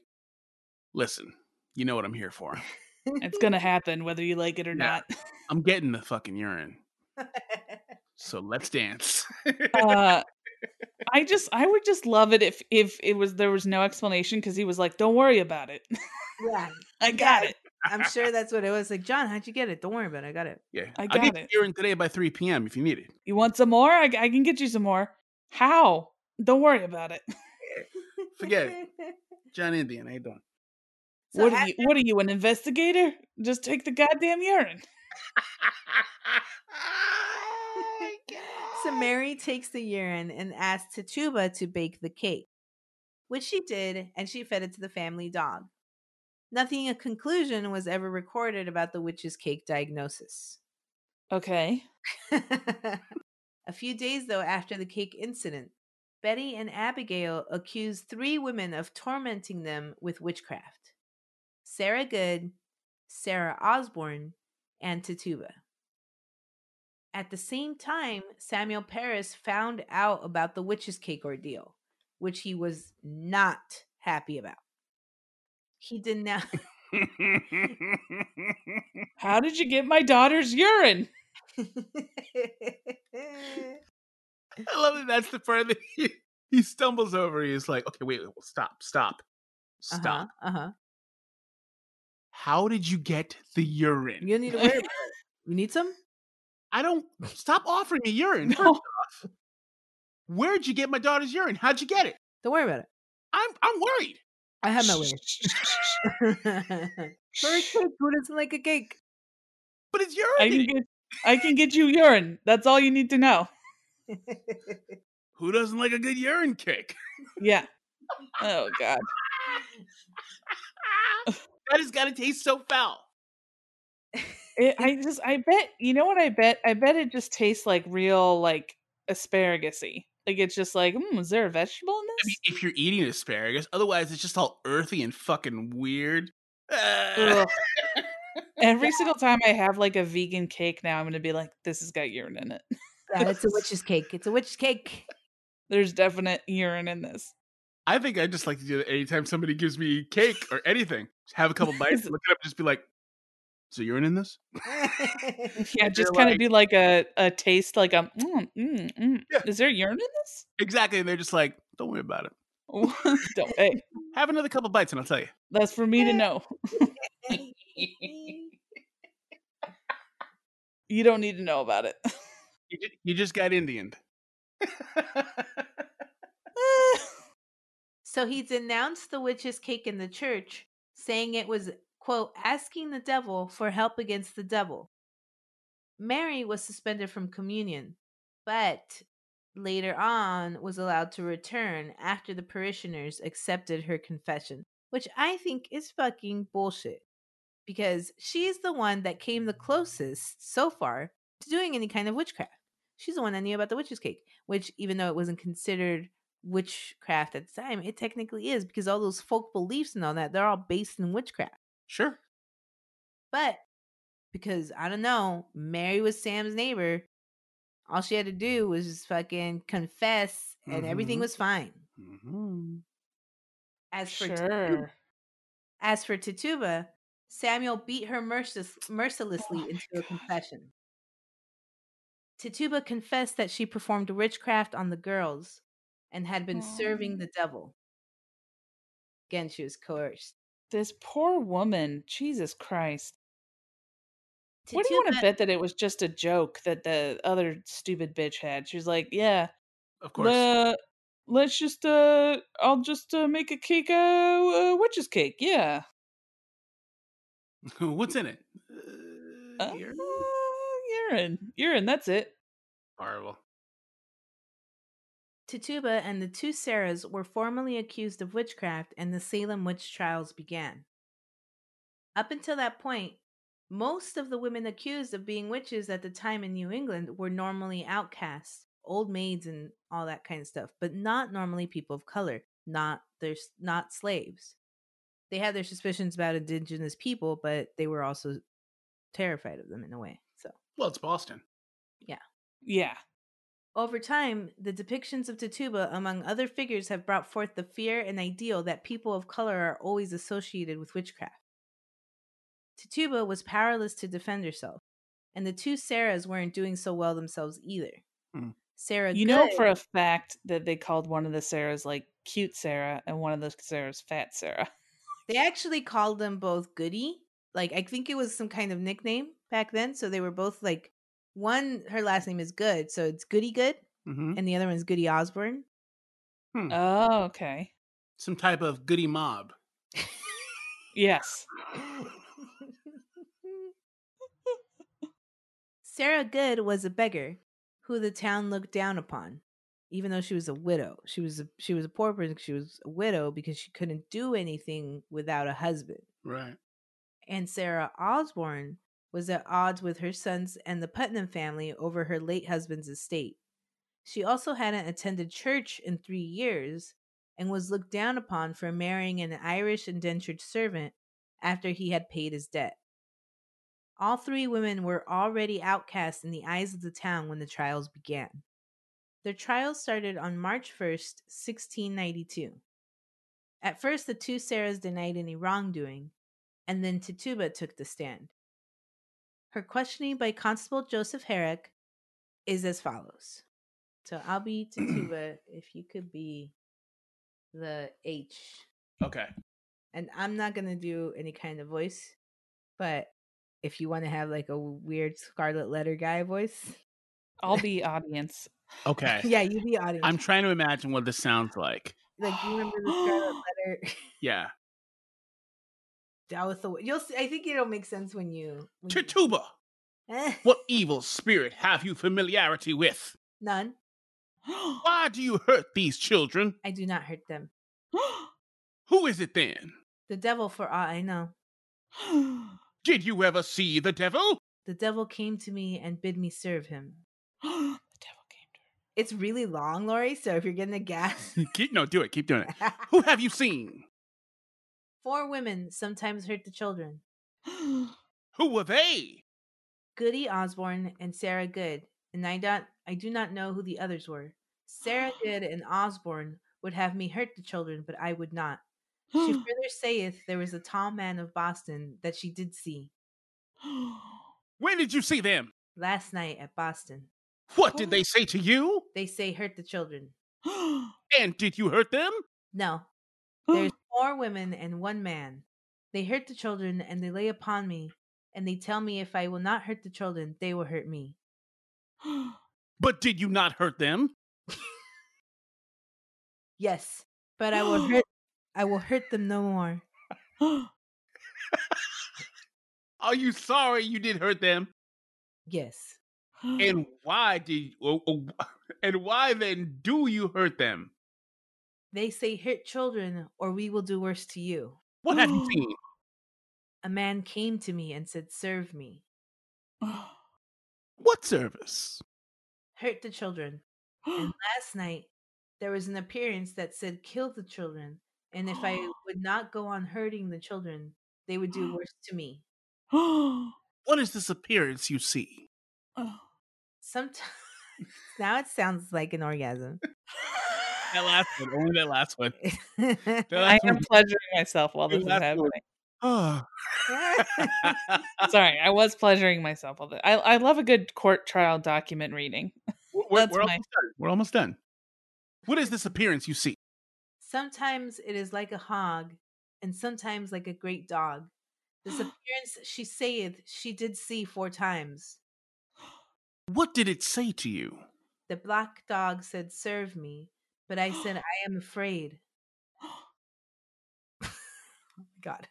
"Listen, you know what I'm here for. It's gonna happen whether you like it or Yeah. not. I'm getting the fucking urine. <laughs> So let's dance." uh, I just I would just love it if if it was there was no explanation because he was like, "Don't worry about it, yeah. I got Yeah. it." I'm sure that's what it was. Like, John, how'd you get it? Don't worry about it. I got it. yeah, I I'll get got it. the urine today by 3 p.m. if you need it. You want some more? I, I can get you some more. How? Don't worry about it. <laughs> Forget it. <laughs> John Indian, how you doing? So what are you? What are you, an investigator? Just take the goddamn urine. <laughs> So Mary takes the urine and asks Tituba to bake the cake, which she did, and she fed it to the family dog. Nothing a conclusion was ever recorded about the witch's cake diagnosis. Okay. <laughs> A few days, though, after the cake incident, Betty and Abigail accused three women of tormenting them with witchcraft Sarah Good, Sarah Osborne, and Tituba. At the same time, Samuel Parris found out about the witch's cake ordeal, which he was not happy about. He denounced. <laughs> How did you get my daughter's urine? <laughs> I love that. That's the part that he, he stumbles over. He's like, "Okay, wait, wait, stop, stop, stop. Uh huh. How did you get the urine? You need to worry about. You need some? I don't stop offering me urine. No. where'd you get my daughter's urine? How'd you get it? Don't worry about it. I'm I'm worried. I have my way. <laughs> A cake, who doesn't like a cake? But it's I urine. can get I can get you urine. That's all you need to know. <laughs> Who doesn't like a good urine kick? Yeah. Oh god. <laughs> that has got to taste so foul. It, I just I bet you know what I bet I bet it just tastes like real like asparagusy. Like it's just like, hmm, is there a vegetable in I this? mean, if you're eating asparagus, otherwise it's just all earthy and fucking weird. <laughs> Every single time I have like a vegan cake now, I'm gonna be like, this has got urine in it. <laughs> yeah, it's a witch's cake. It's a witch's cake. There's definite urine in this. I think I just like to do that anytime somebody gives me cake or anything. Just have a couple bites, <laughs> look it up, just be like, "Is there urine in this?" <laughs> Yeah, just they're kind like- of be like a, a taste, like a mm, mm, mm. Yeah. Is there urine in this? Exactly, and they're just like, "Don't worry about it. <laughs> Don't. Hey, Have another couple bites, and I'll tell you." that's for me to know. <laughs> You don't need to know about it. You ju- you just got Indianed. so he denounced the witch's cake in the church, saying it was, quote, asking the devil for help against the devil. Mary was suspended from communion, but later on was allowed to return after the parishioners accepted her confession, which I think is fucking bullshit. Because she's the one that came the closest so far to doing any kind of witchcraft. She's the one that knew about the witch's cake, which, even though it wasn't considered witchcraft at the time, it technically is because all those folk beliefs and all that, they're all based in witchcraft. Sure. But because I don't know, Mary was Sam's neighbor. All she had to do was just fucking confess, and everything Mhm. was fine. hmm As for Tituba, as for Tituba, Samuel beat her mercil- mercilessly Oh into a confession. Tituba confessed that she performed witchcraft on the girls and had been serving the devil. Again, she was coerced. This poor woman. Jesus Christ. What do you want to bet that it was just a joke that the other stupid bitch had? She was like, yeah, Of course. the let's just uh I'll just uh, make a cake uh, uh witch's cake. Yeah. <laughs> What's in it? Uh, Uh, urine? urine. Urine, that's it. Horrible. Tituba and the two Sarahs were formally accused of witchcraft, and the Salem witch trials began. Up until that point, most of the women accused of being witches at the time in New England were normally outcasts, old maids, and all that kind of stuff, but not normally people of color, not there's not slaves. They had their suspicions about indigenous people, but they were also terrified of them in a way. So Well, it's Boston. Yeah. Yeah. Over time, the depictions of Tituba, among other figures, have brought forth the fear and ideal that people of color are always associated with witchcraft. Tituba was powerless to defend herself, and the two Sarahs weren't doing so well themselves either. Hmm. Sarah, You know for a fact that they called one of the Sarahs like cute Sarah and one of the Sarahs fat Sarah. <laughs> they actually called them both Goody. Like I think it was some kind of nickname back then, so they were both like one. Her last name is Good, so it's Goody Good, hmm and the other one is Goody Osborne. Oh, okay. Some type of goody mob. Yes. <laughs> Sarah Good was a beggar who the town looked down upon, even though she was a widow. She was a, she was a poor person. She was a widow because she couldn't do anything without a husband. Right. And Sarah Osborne was at odds with her sons and the Putnam family over her late husband's estate. She also hadn't attended church in three years and was looked down upon for marrying an Irish indentured servant after he had paid his debt. All three women were already outcast in the eyes of the town when the trials began. Their trials started on March 1st, 1692. At first, the two Sarahs denied any wrongdoing, and then Tituba took the stand. Her questioning by Constable Joseph Herrick is as follows. So I'll be Tituba <clears throat> if you could be the H. Okay. And I'm not going to do any kind of voice, but if you want to have like a weird Scarlet Letter guy voice, I'll be audience. <laughs> Okay. yeah, you be audience. I'm trying to imagine what this sounds like. like you remember the Scarlet <gasps> Letter. Yeah. Was the you'll see. I think it'll make sense when you. When Tituba, what <laughs> evil spirit have you familiarity with? None. <gasps> Why do you hurt these children? I do not hurt them. <gasps> Who is it then? The devil, for all I know. <gasps> Did you ever see the devil? The devil came to me and bid me serve him. the devil came to. It's really long, Lori, so if you're getting a gas. <laughs> Keep no, do it. Keep doing it. <laughs> Who have you seen? Four women sometimes hurt the children. <gasps> Who were they? Goody Osborne and Sarah Good, and I don't I do not know who the others were. Sarah <gasps> Good and Osborne would have me hurt the children, but I would not. She <gasps> further saith there was a tall man of Boston that she did see When did you see them? last night at Boston. What did they say to you? They say hurt the children. And did you hurt them? No, there's four women and one man. They hurt the children and they lay upon me, and they tell me if I will not hurt the children, they will hurt me. <gasps> But did you not hurt them? Yes, but I will hurt <gasps> I will hurt them no more. <gasps> Are you sorry you did hurt them? Yes. And why did oh, oh, <laughs> and why then do you hurt them? They say hurt children or we will do worse to you. What have you seen? A man came to me and said, Serve me. <gasps> What service? Hurt the children. And <gasps> last night there was an appearance that said, Kill the children. And if I <gasps> would not go on hurting the children, they would do worse to me. What is this appearance you see? Sometimes <laughs> now it sounds like an orgasm. <laughs> That last one, only that last one. I <laughs> That I last am one. pleasuring myself while this is happening. Oh. <laughs> Sorry, I was pleasuring myself with it. I, I love a good court trial document reading. <laughs> we're, That's we're my- almost done. We're almost done. What is this appearance you see? Sometimes it is like a hog, and sometimes like a great dog. This <gasps> appearance she saith she did see four times. What did it say to you? The black dog said, Serve me. But I said, <gasps> I am afraid. <gasps> <laughs> oh my God.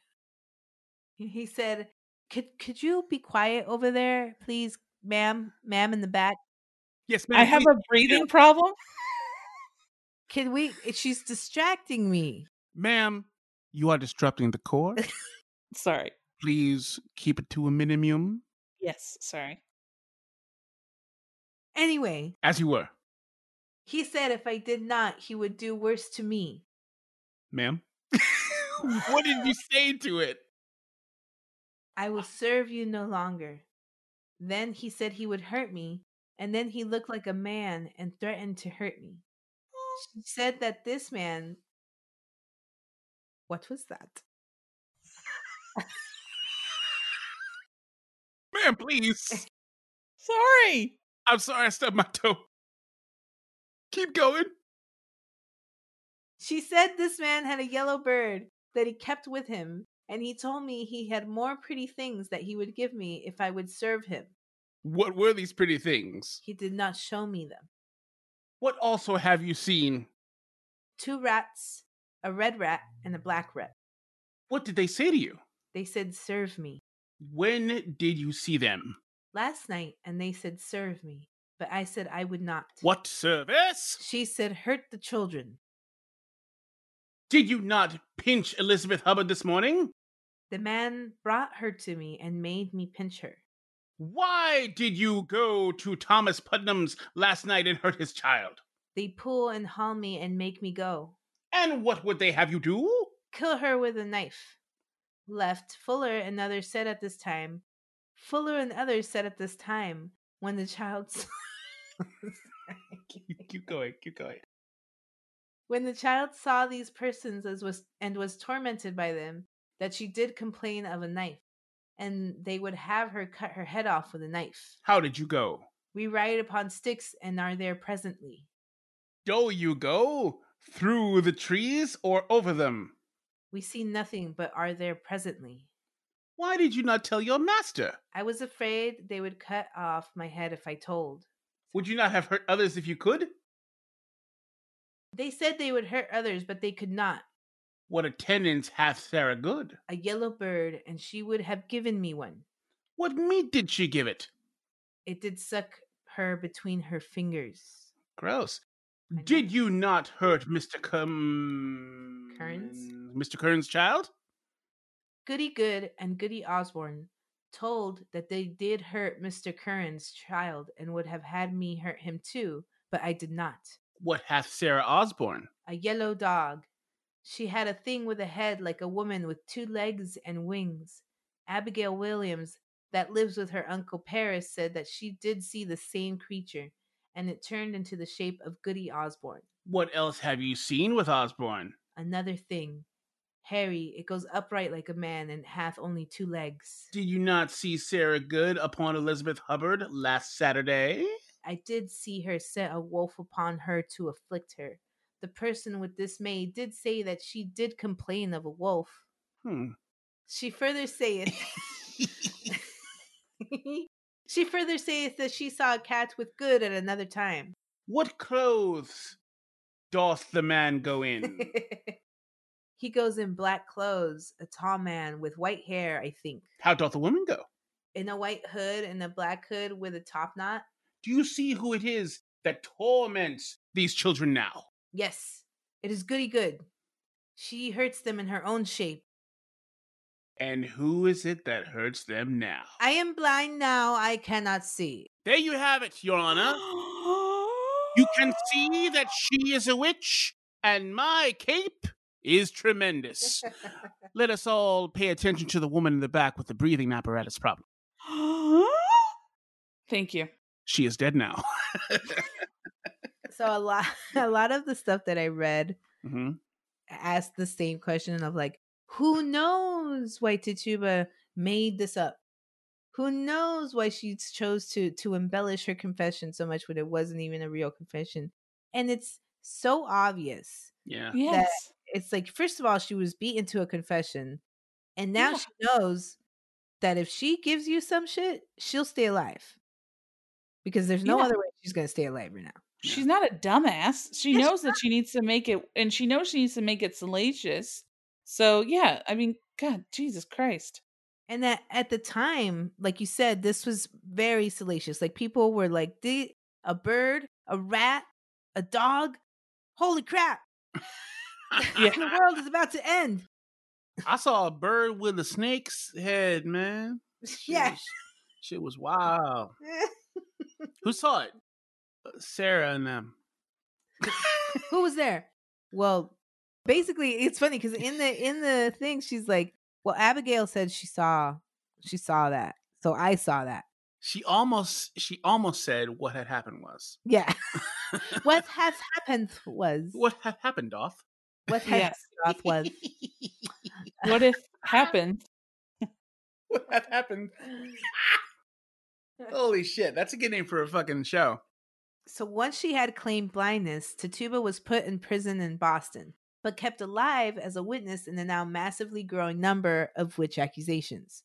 He- said, could, could you be quiet over there, please, ma'am, ma'am in the back? Yes, ma'am. I have a breathing problem. <laughs> Can we? Eh, she's distracting me. Ma'am, you are disrupting the course. <laughs> Sorry. Please keep it to a minimum, Yes, sorry. Anyway, as you were, he said if I did not, he would do worse to me. ma'am. <laughs> what did you <laughs> say to it? I will serve you no longer. Then he said he would hurt me, and then he looked like a man and threatened to hurt me. She said that this man. What was that? Ma'am, please. <laughs> Sorry. I'm sorry I stubbed my toe. Keep going. She said this man had a yellow bird that he kept with him, and he told me he had more pretty things that he would give me if I would serve him. What were these pretty things? He did not show me them. What also have you seen? Two rats, a red rat, and a black rat. What did they say to you? They said, Serve me. When did you see them? Last night, and they said, Serve me. But I said I would not. What service? She said, Hurt the children. Did you not pinch Elizabeth Hubbard this morning? The man brought her to me and made me pinch her. Why did you go to Thomas Putnam's last night and hurt his child? They pull and haul me and make me go. And what would they have you do? Kill her with a knife. Left, Fuller and others said at this time, Fuller and others said at this time, when the child. <laughs> <laughs> keep going, keep going. When the child saw these persons as was and was tormented by them, that she did complain of a knife, and they would have her cut her head off with a knife. How did you go? We ride upon sticks and are there presently. Do you go through the trees or over them? We see nothing but are there presently. Why did you not tell your master? I was afraid they would cut off my head if I told. Would you not have hurt others if you could? They said they would hurt others, but they could not. What attendance hath Sarah Good? A yellow bird, and she would have given me one. What meat did she give it? It did suck her between her fingers. Gross. Did you not hurt Mr. Cum... Kearns? Mr. Kern's child? Goody Good and Goody Osborne told that they did hurt Mr. Curran's child and would have had me hurt him too, but I did not. What hath Sarah Osborne? A yellow dog. She had a thing with a head like a woman with two legs and wings. Abigail Williams, that lives with her Uncle Parris, said that she did see the same creature, and it turned into the shape of Goody Osborne. What else have you seen with Osborne? Another thing. Harry, it goes upright like a man and hath only two legs. Did you not see Sarah Good upon Elizabeth Hubbard last Saturday? I did see her set a wolf upon her to afflict her. The person with dismay did say that she did complain of a wolf. Hmm. She further saith <laughs> <laughs> she further saith that she saw a cat with good at another time. what clothes doth the man go in? <laughs> he goes in black clothes, a tall man with white hair, I think. How doth the woman go? In a white hood and a black hood with a top knot. Do you see who it is that torments these children now? Yes, it is goody good. She hurts them in her own shape. And who is it that hurts them now? I am blind now, I cannot see. There you have it, Your Honor. <gasps> You can see that she is a witch, and my cape is tremendous. <laughs> Let us all pay attention to the woman in the back with the breathing apparatus problem. <gasps> Thank you. She is dead now. so a lot <laughs> a lot of the stuff that I read hmm asked the same question of like, who knows why Tituba made this up? Who knows why she chose to to embellish her confession so much when it wasn't even a real confession? And it's so obvious. Yeah. Yes. It's like first of all, she was beaten to a confession, and now Yeah. she knows that if she gives you some shit, she'll stay alive. Because there's no Yeah. other way she's gonna stay alive right now. She's not a dumbass. She knows that she needs to make it, and she knows she needs to make it salacious. So yeah, I mean, God, Jesus Christ. And that at the time, like you said, this was very salacious. Like people were like, "The a bird, a rat, a dog. Holy crap! <laughs> Yeah. the world is about to end." I saw a bird with a snake's head, man. <laughs> Shit Yeah. was- shit was wild. <laughs> Who saw it? Uh, Sarah and them. Who was there? Well, basically, it's funny because in the in the thing, she's like, "Well, Abigail said she saw she saw that, so I saw that." She almost she almost said what had happened was. Yeah. what has happened was what had happened, Doth? What has Yes. happened <laughs> was What if happened? <laughs> what had happened? <laughs> Holy shit, that's a good name for a fucking show. So once she had claimed blindness, Tituba was put in prison in Boston, but kept alive as a witness in the now massively growing number of witch accusations.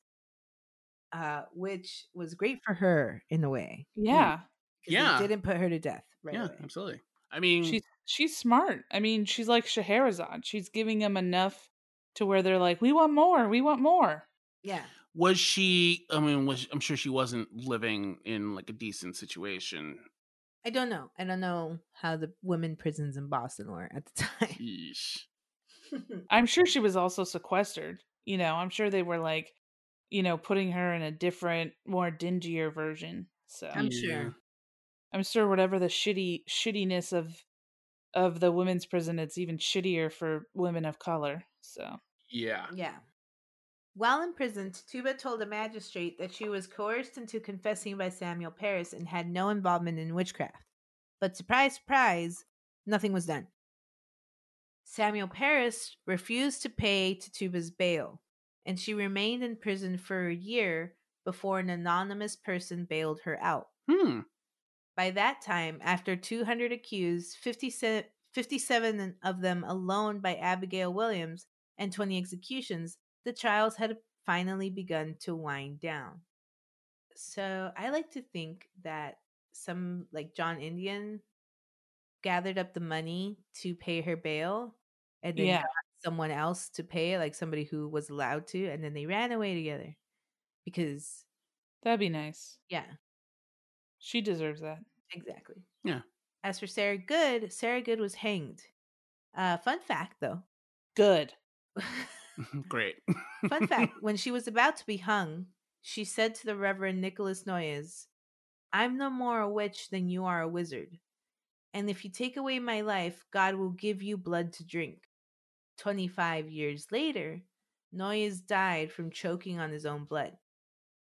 Uh, which was great for her in a way. Yeah. Yeah. Didn't put her to death right yeah, away. absolutely. I mean, she's she's smart. I mean, she's like Scheherazade. She's giving them enough to where they're like, "We want more. We want more." Yeah. was she? I mean, was I'm sure she wasn't living in like a decent situation. I don't know. I don't know how the women prisons in Boston were at the time. Yeesh. <laughs> I'm sure she was also sequestered. You know, I'm sure they were like, you know, putting her in a different, more dingier version. So I'm sure. I'm sure whatever the shitty shittiness of of the women's prison, it's even shittier for women of color. So Yeah. Yeah. While in prison, Tituba told a magistrate that she was coerced into confessing by Samuel Parris and had no involvement in witchcraft. But surprise, surprise, nothing was done. Samuel Parris refused to pay Tituba's bail, and she remained in prison for a year before an anonymous person bailed her out. Hmm. By that time, after 200 accused, 57, 57 of them alone by Abigail Williams, and 20 executions, the trials had finally begun to wind down. So I like to think that some, like John Indian, gathered up the money to pay her bail and then Yeah. got someone else to pay like somebody who was allowed to, and then they ran away together. Because, that'd be nice. yeah, She deserves that. Exactly. Yeah. As for Sarah Good, Sarah Good was hanged. Uh, fun fact, though. Good. <laughs> <laughs> Great. fun fact: <laughs> when she was about to be hung, she said to the Reverend Nicholas Noyes, "I'm no more a witch than you are a wizard, and if you take away my life, God will give you blood to drink." Twenty-five years later, Noyes died from choking on his own blood.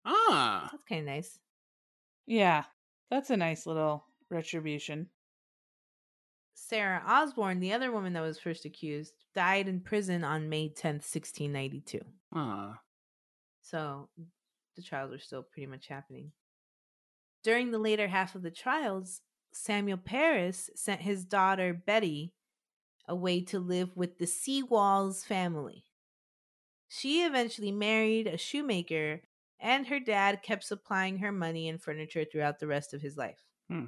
ah. That's kind of nice. Yeah, that's a nice little retribution. Sarah Osborne, the other woman that was first accused, died in prison on May 10th, 1692. Ah. So the trials were still pretty much happening. During the later half of the trials, Samuel Parris sent his daughter Betty away to live with the Sewalls family. She eventually married a shoemaker, and her dad kept supplying her money and furniture throughout the rest of his life. Hmm.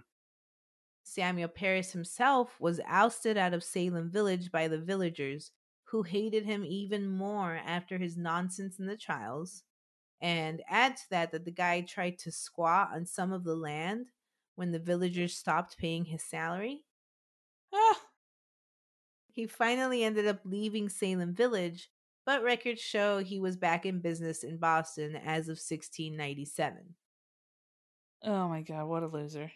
Samuel Parris himself was ousted out of Salem village by the villagers, who hated him even more after his nonsense in the trials. And add to that that the guy tried to squat on some of the land when the villagers stopped paying his salary. Ah, <sighs> He finally ended up leaving Salem village, but records show he was back in business in Boston as of 1697. oh my god, what a loser.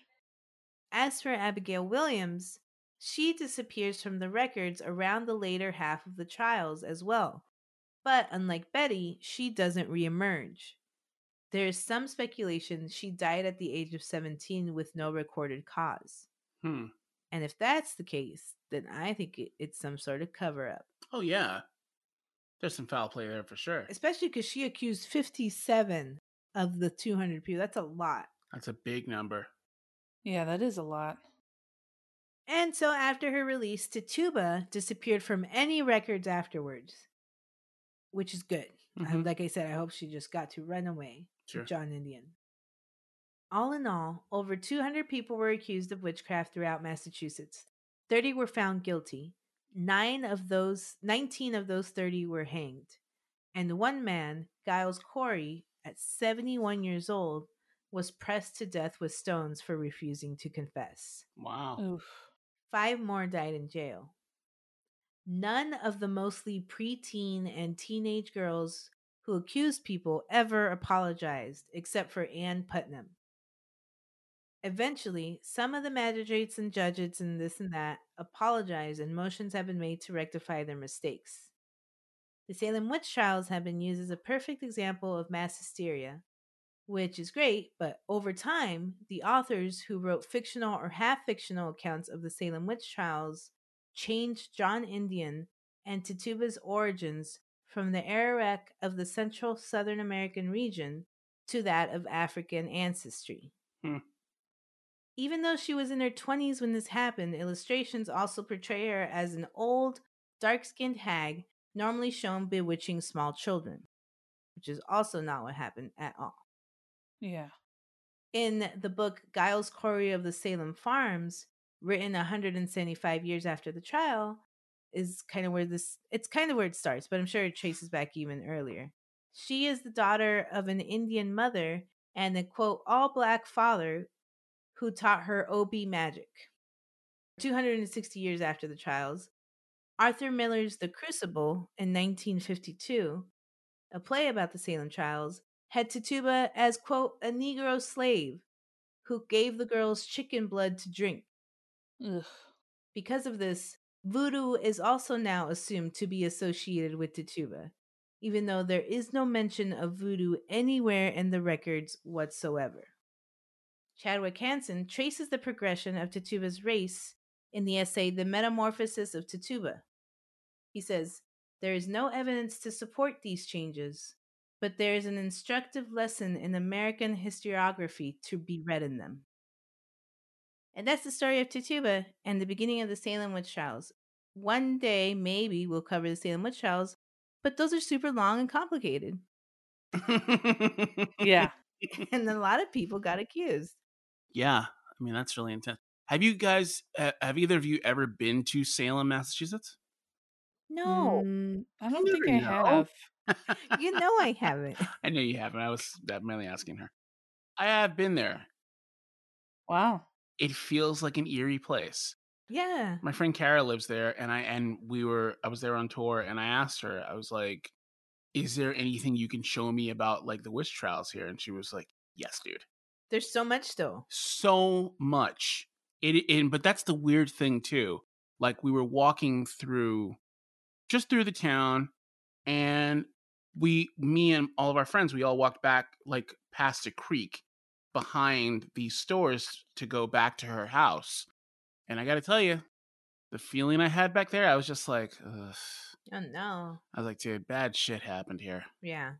As for Abigail Williams, she disappears from the records around the later half of the trials as well. But unlike Betty, she doesn't reemerge. There is some speculation she died at the age of 17 with no recorded cause. Hmm. And if that's the case, then I think it's some sort of cover up. Oh yeah. There's some foul play there for sure. Especially because she accused 57 of the 200 people. That's a lot. That's a big number. Yeah, that is a lot. And so after her release, Tituba disappeared from any records afterwards, which is good. I- Mhm. like I said, I hope she just got to run away Sure. with John Indian. All in all, over 200 people were accused of witchcraft throughout Massachusetts. 30 were found guilty. 9 of those 19 of those 30 were hanged. And one man, Giles Corey, at 71 years old, was pressed to death with stones for refusing to confess. Wow. Oof. Five more died in jail. None of the mostly preteen and teenage girls who accused people ever apologized, except for Ann Putnam. Eventually, some of the magistrates and judges and this and that apologize, and motions have been made to rectify their mistakes. The Salem witch trials have been used as a perfect example of mass hysteria, which is great, but over time, the authors who wrote fictional or half fictional accounts of the Salem witch trials changed John Indian and Tituba's origins from the Arawak of the central Southern American region to that of African ancestry. Hmm. Even though she was in her 20s when this happened, illustrations also portray her as an old, dark skinned hag, normally shown bewitching small children, which is also not what happened at all. Yeah. In the book Giles Corey of the Salem Farms, written 175 years after the trial, is kind of where this it's kind of where it starts, but I'm sure it traces back even earlier. She is the daughter of an Indian mother and a quote all black father who taught her Obi magic. 260 years after the trials, Arthur Miller's The Crucible in 1952, a play about the Salem trials, had Tituba as quote a Negro slave who gave the girls chicken blood to drink. Ugh. Because of this, voodoo is also now assumed to be associated with Tituba, even though there is no mention of voodoo anywhere in the records whatsoever. Chadwick Hansen traces the progression of Tituba's race in the essay The Metamorphosis of Tituba. He says, There is no evidence to support these changes, but there is an instructive lesson in American historiography to be read in them. And that's the story of Tituba and the beginning of the Salem witch trials. One day, maybe we'll cover the Salem witch trials, but those are super long and complicated. <laughs> Yeah. <laughs> and a lot of people got accused. Yeah. I mean, that's really intense. Have you guys, uh, have either of you ever been to Salem, Massachusetts? No, Mm, I don't think I know. have. <laughs> you know I haven't. <laughs> I know you haven't. I was mainly asking her. I have been there. Wow. It feels like an eerie place. Yeah. My friend Kara lives there, and I and we were I was there on tour, and I asked her, I was like, "Is there anything you can show me about like the witch trials here?" And she was like, "Yes, dude, There's so much though. so much." It and but that's the weird thing too. Like we were walking through, just through the town, and we, me and all of our friends, we all walked back like past a creek behind these stores to go back to her house. And I got to tell you, the feeling I had back there, I was just like, Ugh. Oh no. I was like, dude, bad shit happened here. Yeah.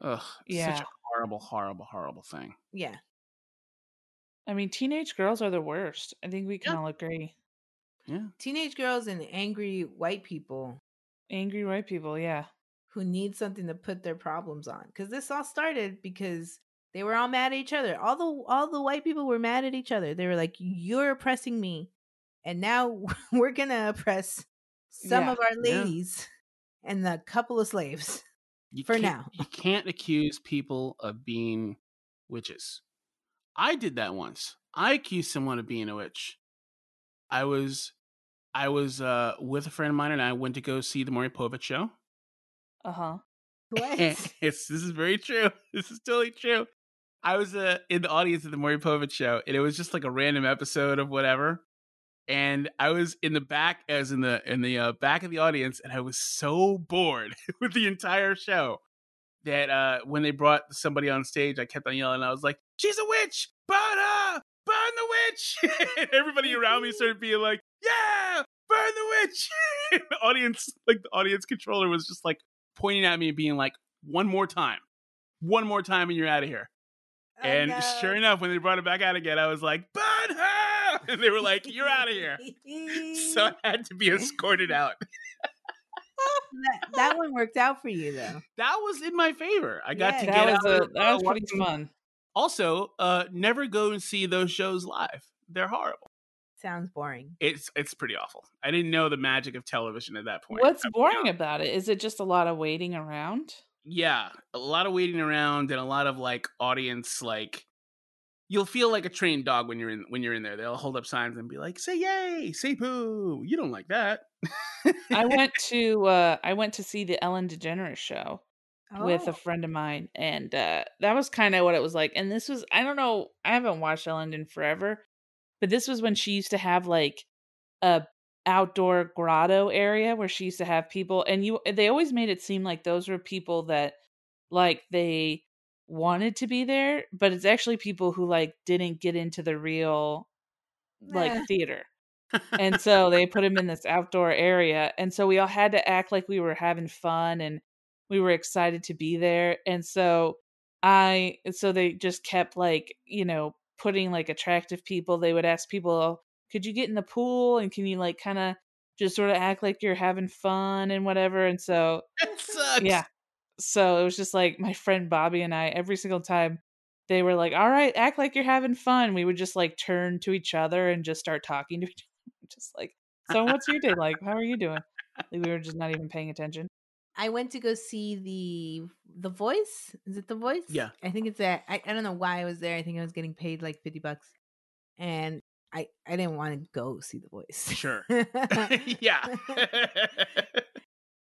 Ugh, such Yeah. a horrible, horrible, horrible thing. Yeah. I mean, teenage girls are the worst. I think we can Yeah. all agree. Yeah, Teenage girls and angry white people Angry white people, yeah. who need something to put their problems on. Because this all started because they were all mad at each other. All the all the white people were mad at each other. They were like, "You're oppressing me," and now <laughs> we're gonna oppress some Yeah. of our Yeah. ladies and a couple of slaves. You For now. you can't accuse people of being witches. I did that once. I accused someone of being a witch. I was, I was uh, with a friend of mine, and I went to go see the Maury Povich show. <laughs> Uh huh. What? it's this is very true. <laughs> This is totally true. I was uh, in the audience at the Maury Povich show, and it was just like a random episode of whatever. And I was in the back, as in the in the uh, back of the audience, and I was so bored <laughs> with the entire show that uh, when they brought somebody on stage, I kept on yelling. I was like, "She's a witch! Burn her! Burn the witch!" <laughs> and everybody around me started being like, "Yeah, burn the witch!" <laughs> the audience, like the audience controller, was just like pointing at me and being like, "One more time, one more time, and you're out of here." Oh, and no. sure enough, when they brought it back out again, I was like, "Burn her!" And <laughs> they were like, "You're out of here." so I <laughs> had to be escorted out. that, that one worked out for you though. That was in my favor. I got Yeah. to That get was out. a of- that was uh, pretty fun. Also, uh, never go and see those shows live. They're horrible. Sounds boring. It's it's pretty awful. I didn't know the magic of television at that point. What's boring honest. about it? Is it just a lot of waiting around? Yeah, a lot of waiting around and a lot of like audience like you'll feel like a trained dog when you're in when you're in there. They'll hold up signs and be like, "Say yay, say poo." You don't like that. I <laughs> went to uh I went to see the Ellen DeGeneres show with Oh. a friend of mine and uh that was kind of what it was like. And this was I don't know, I haven't watched Ellen in forever, but this was when she used to have like a outdoor grotto area where she used to have people and you they always made it seem like those were people that like they wanted to be there, but it's actually people who like didn't get into the real like Eh. theater. and <laughs> so they put him in this outdoor area and so we all had to act like we were having fun and we were excited to be there and so i so they just kept like you know putting like attractive people they would ask people could you get in the pool and can you like kind of just sort of act like you're having fun and whatever and so that sucks. yeah so it was just like my friend bobby and i every single time they were like all right act like you're having fun we would just like turn to each other and just start talking to <laughs> each other just like so what's your day like how are you doing like, we were just not even paying attention I went to go see the The Voice. Is it The Voice? Yeah. I think it's that. I, I don't know why I was there. I think I was getting paid like fifty bucks, and I I didn't want to go see The Voice. Sure. <laughs> <laughs> yeah.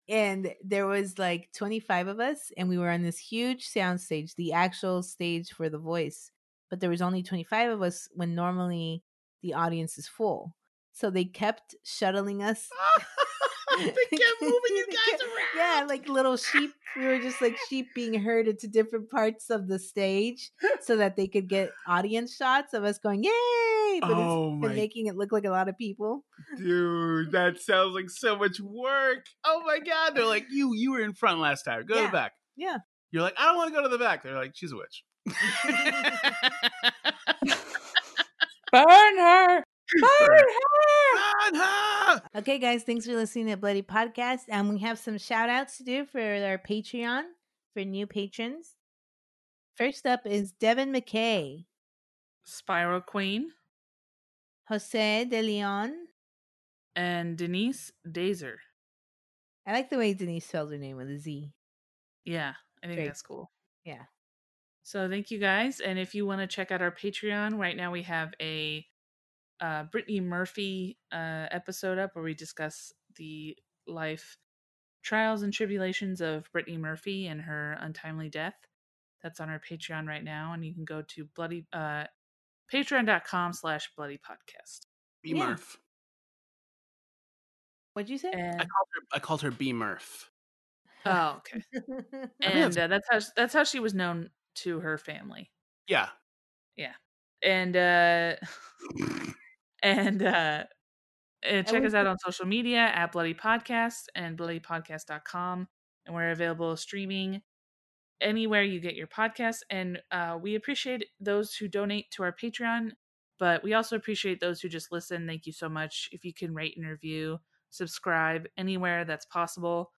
And there was like 25 of us and we were on this huge sound stage the actual stage for the voice but there was only 25 of us when normally the audience is full so they kept shuttling us <laughs> they <laughs> kept moving you guys around. yeah like little sheep we were just like sheep being herded to different parts of the stage <laughs> so that they could get audience shots of us going yay but Oh it's been my- making it look like a lot of people Dude, that sounds like so much work. Oh my god. They're like, you you were in front last time. Go to the back. Yeah. You're like, I don't want to go to the back. They're like, she's a witch. burn her burn her Run her! Okay, guys, thanks for listening to Bloody Podcast. And we have some shout outs to do for our Patreon for new patrons. First up is Devin McKay, spiral queen Jose De Leon. and denise dazer I like the way Denise spells her name with a Z. yeah i think Great. that's cool Yeah. So thank you guys, and if you want to check out our Patreon, right now we have a uh, Brittany Murphy uh, episode up where we discuss the life trials and tribulations of Brittany Murphy and her untimely death. That's on our Patreon right now, and you can go to bloody uh, patreon.com slash bloody podcast. B Yeah. Murph. What'd you say? I called her I called her B Murph. oh, okay, <laughs> and that's- uh, that's how that's how she was known to her family. Yeah. Yeah. And uh, <laughs> and uh and check us out on social media at bloody podcast and bloodypodcast.com and we're available streaming anywhere you get your podcasts and uh, we appreciate those who donate to our patreon but we also appreciate those who just listen. Thank you so much. If you can rate and review subscribe anywhere that's possible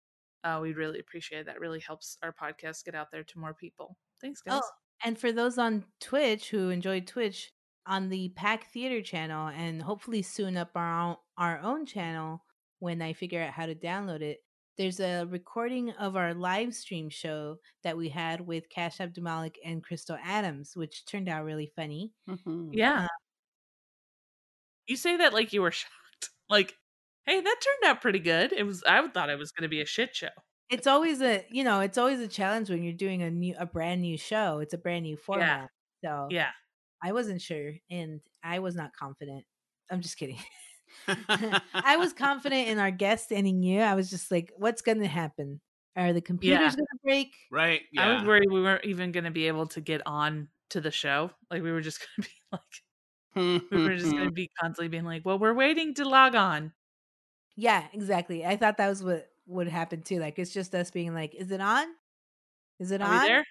uh, we'd really appreciate it. That really helps our podcast get out there to more people. Thanks guys. Oh, and for those on Twitch who enjoy Twitch, on the Pack Theater channel, and hopefully soon up our own, our own channel when I figure out how to download it. There's a recording of our live stream show that we had with Cash Abdumalik and Crystal Adams, which turned out really funny. Mhm. Yeah. Uh, you say that like you were <laughs> shocked. Like, hey, that turned out pretty good. It was I thought it was gonna be a shit show. It's always a you know it's always a challenge when you're doing a new a brand new show. It's a brand new format, so Yeah. I wasn't sure, and I was not confident. I'm just kidding. <laughs> <laughs> I was confident in our guest and in you. I was just like, what's going to happen? Are the computers going to break? right. Yeah. I was worried we weren't even gonna be able to get on to the show. Like we were just <laughs> gonna be like we were just gonna be constantly being like, Well, we're waiting to log on. Yeah, exactly. I thought that was what would happen too. Like, it's just us being like, is it on? Is it Are on?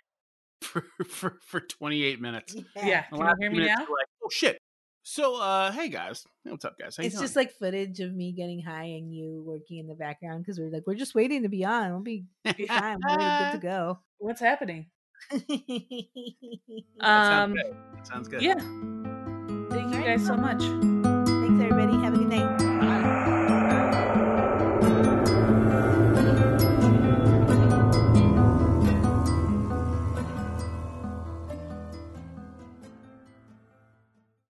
We there? for, <laughs> for for 28 minutes. Yeah. The Can you hear me minutes now? Like, oh shit. So, uh, hey guys, what's up, guys? How It's just like footage of me getting high and you working in the background because we're like, we're just waiting to be on. We'll be, be <laughs> fine. We're good to go. What's happening? <laughs> That sounds Um, good. Sounds good. yeah. Thank you guys so much. Thanks, everybody. Have a good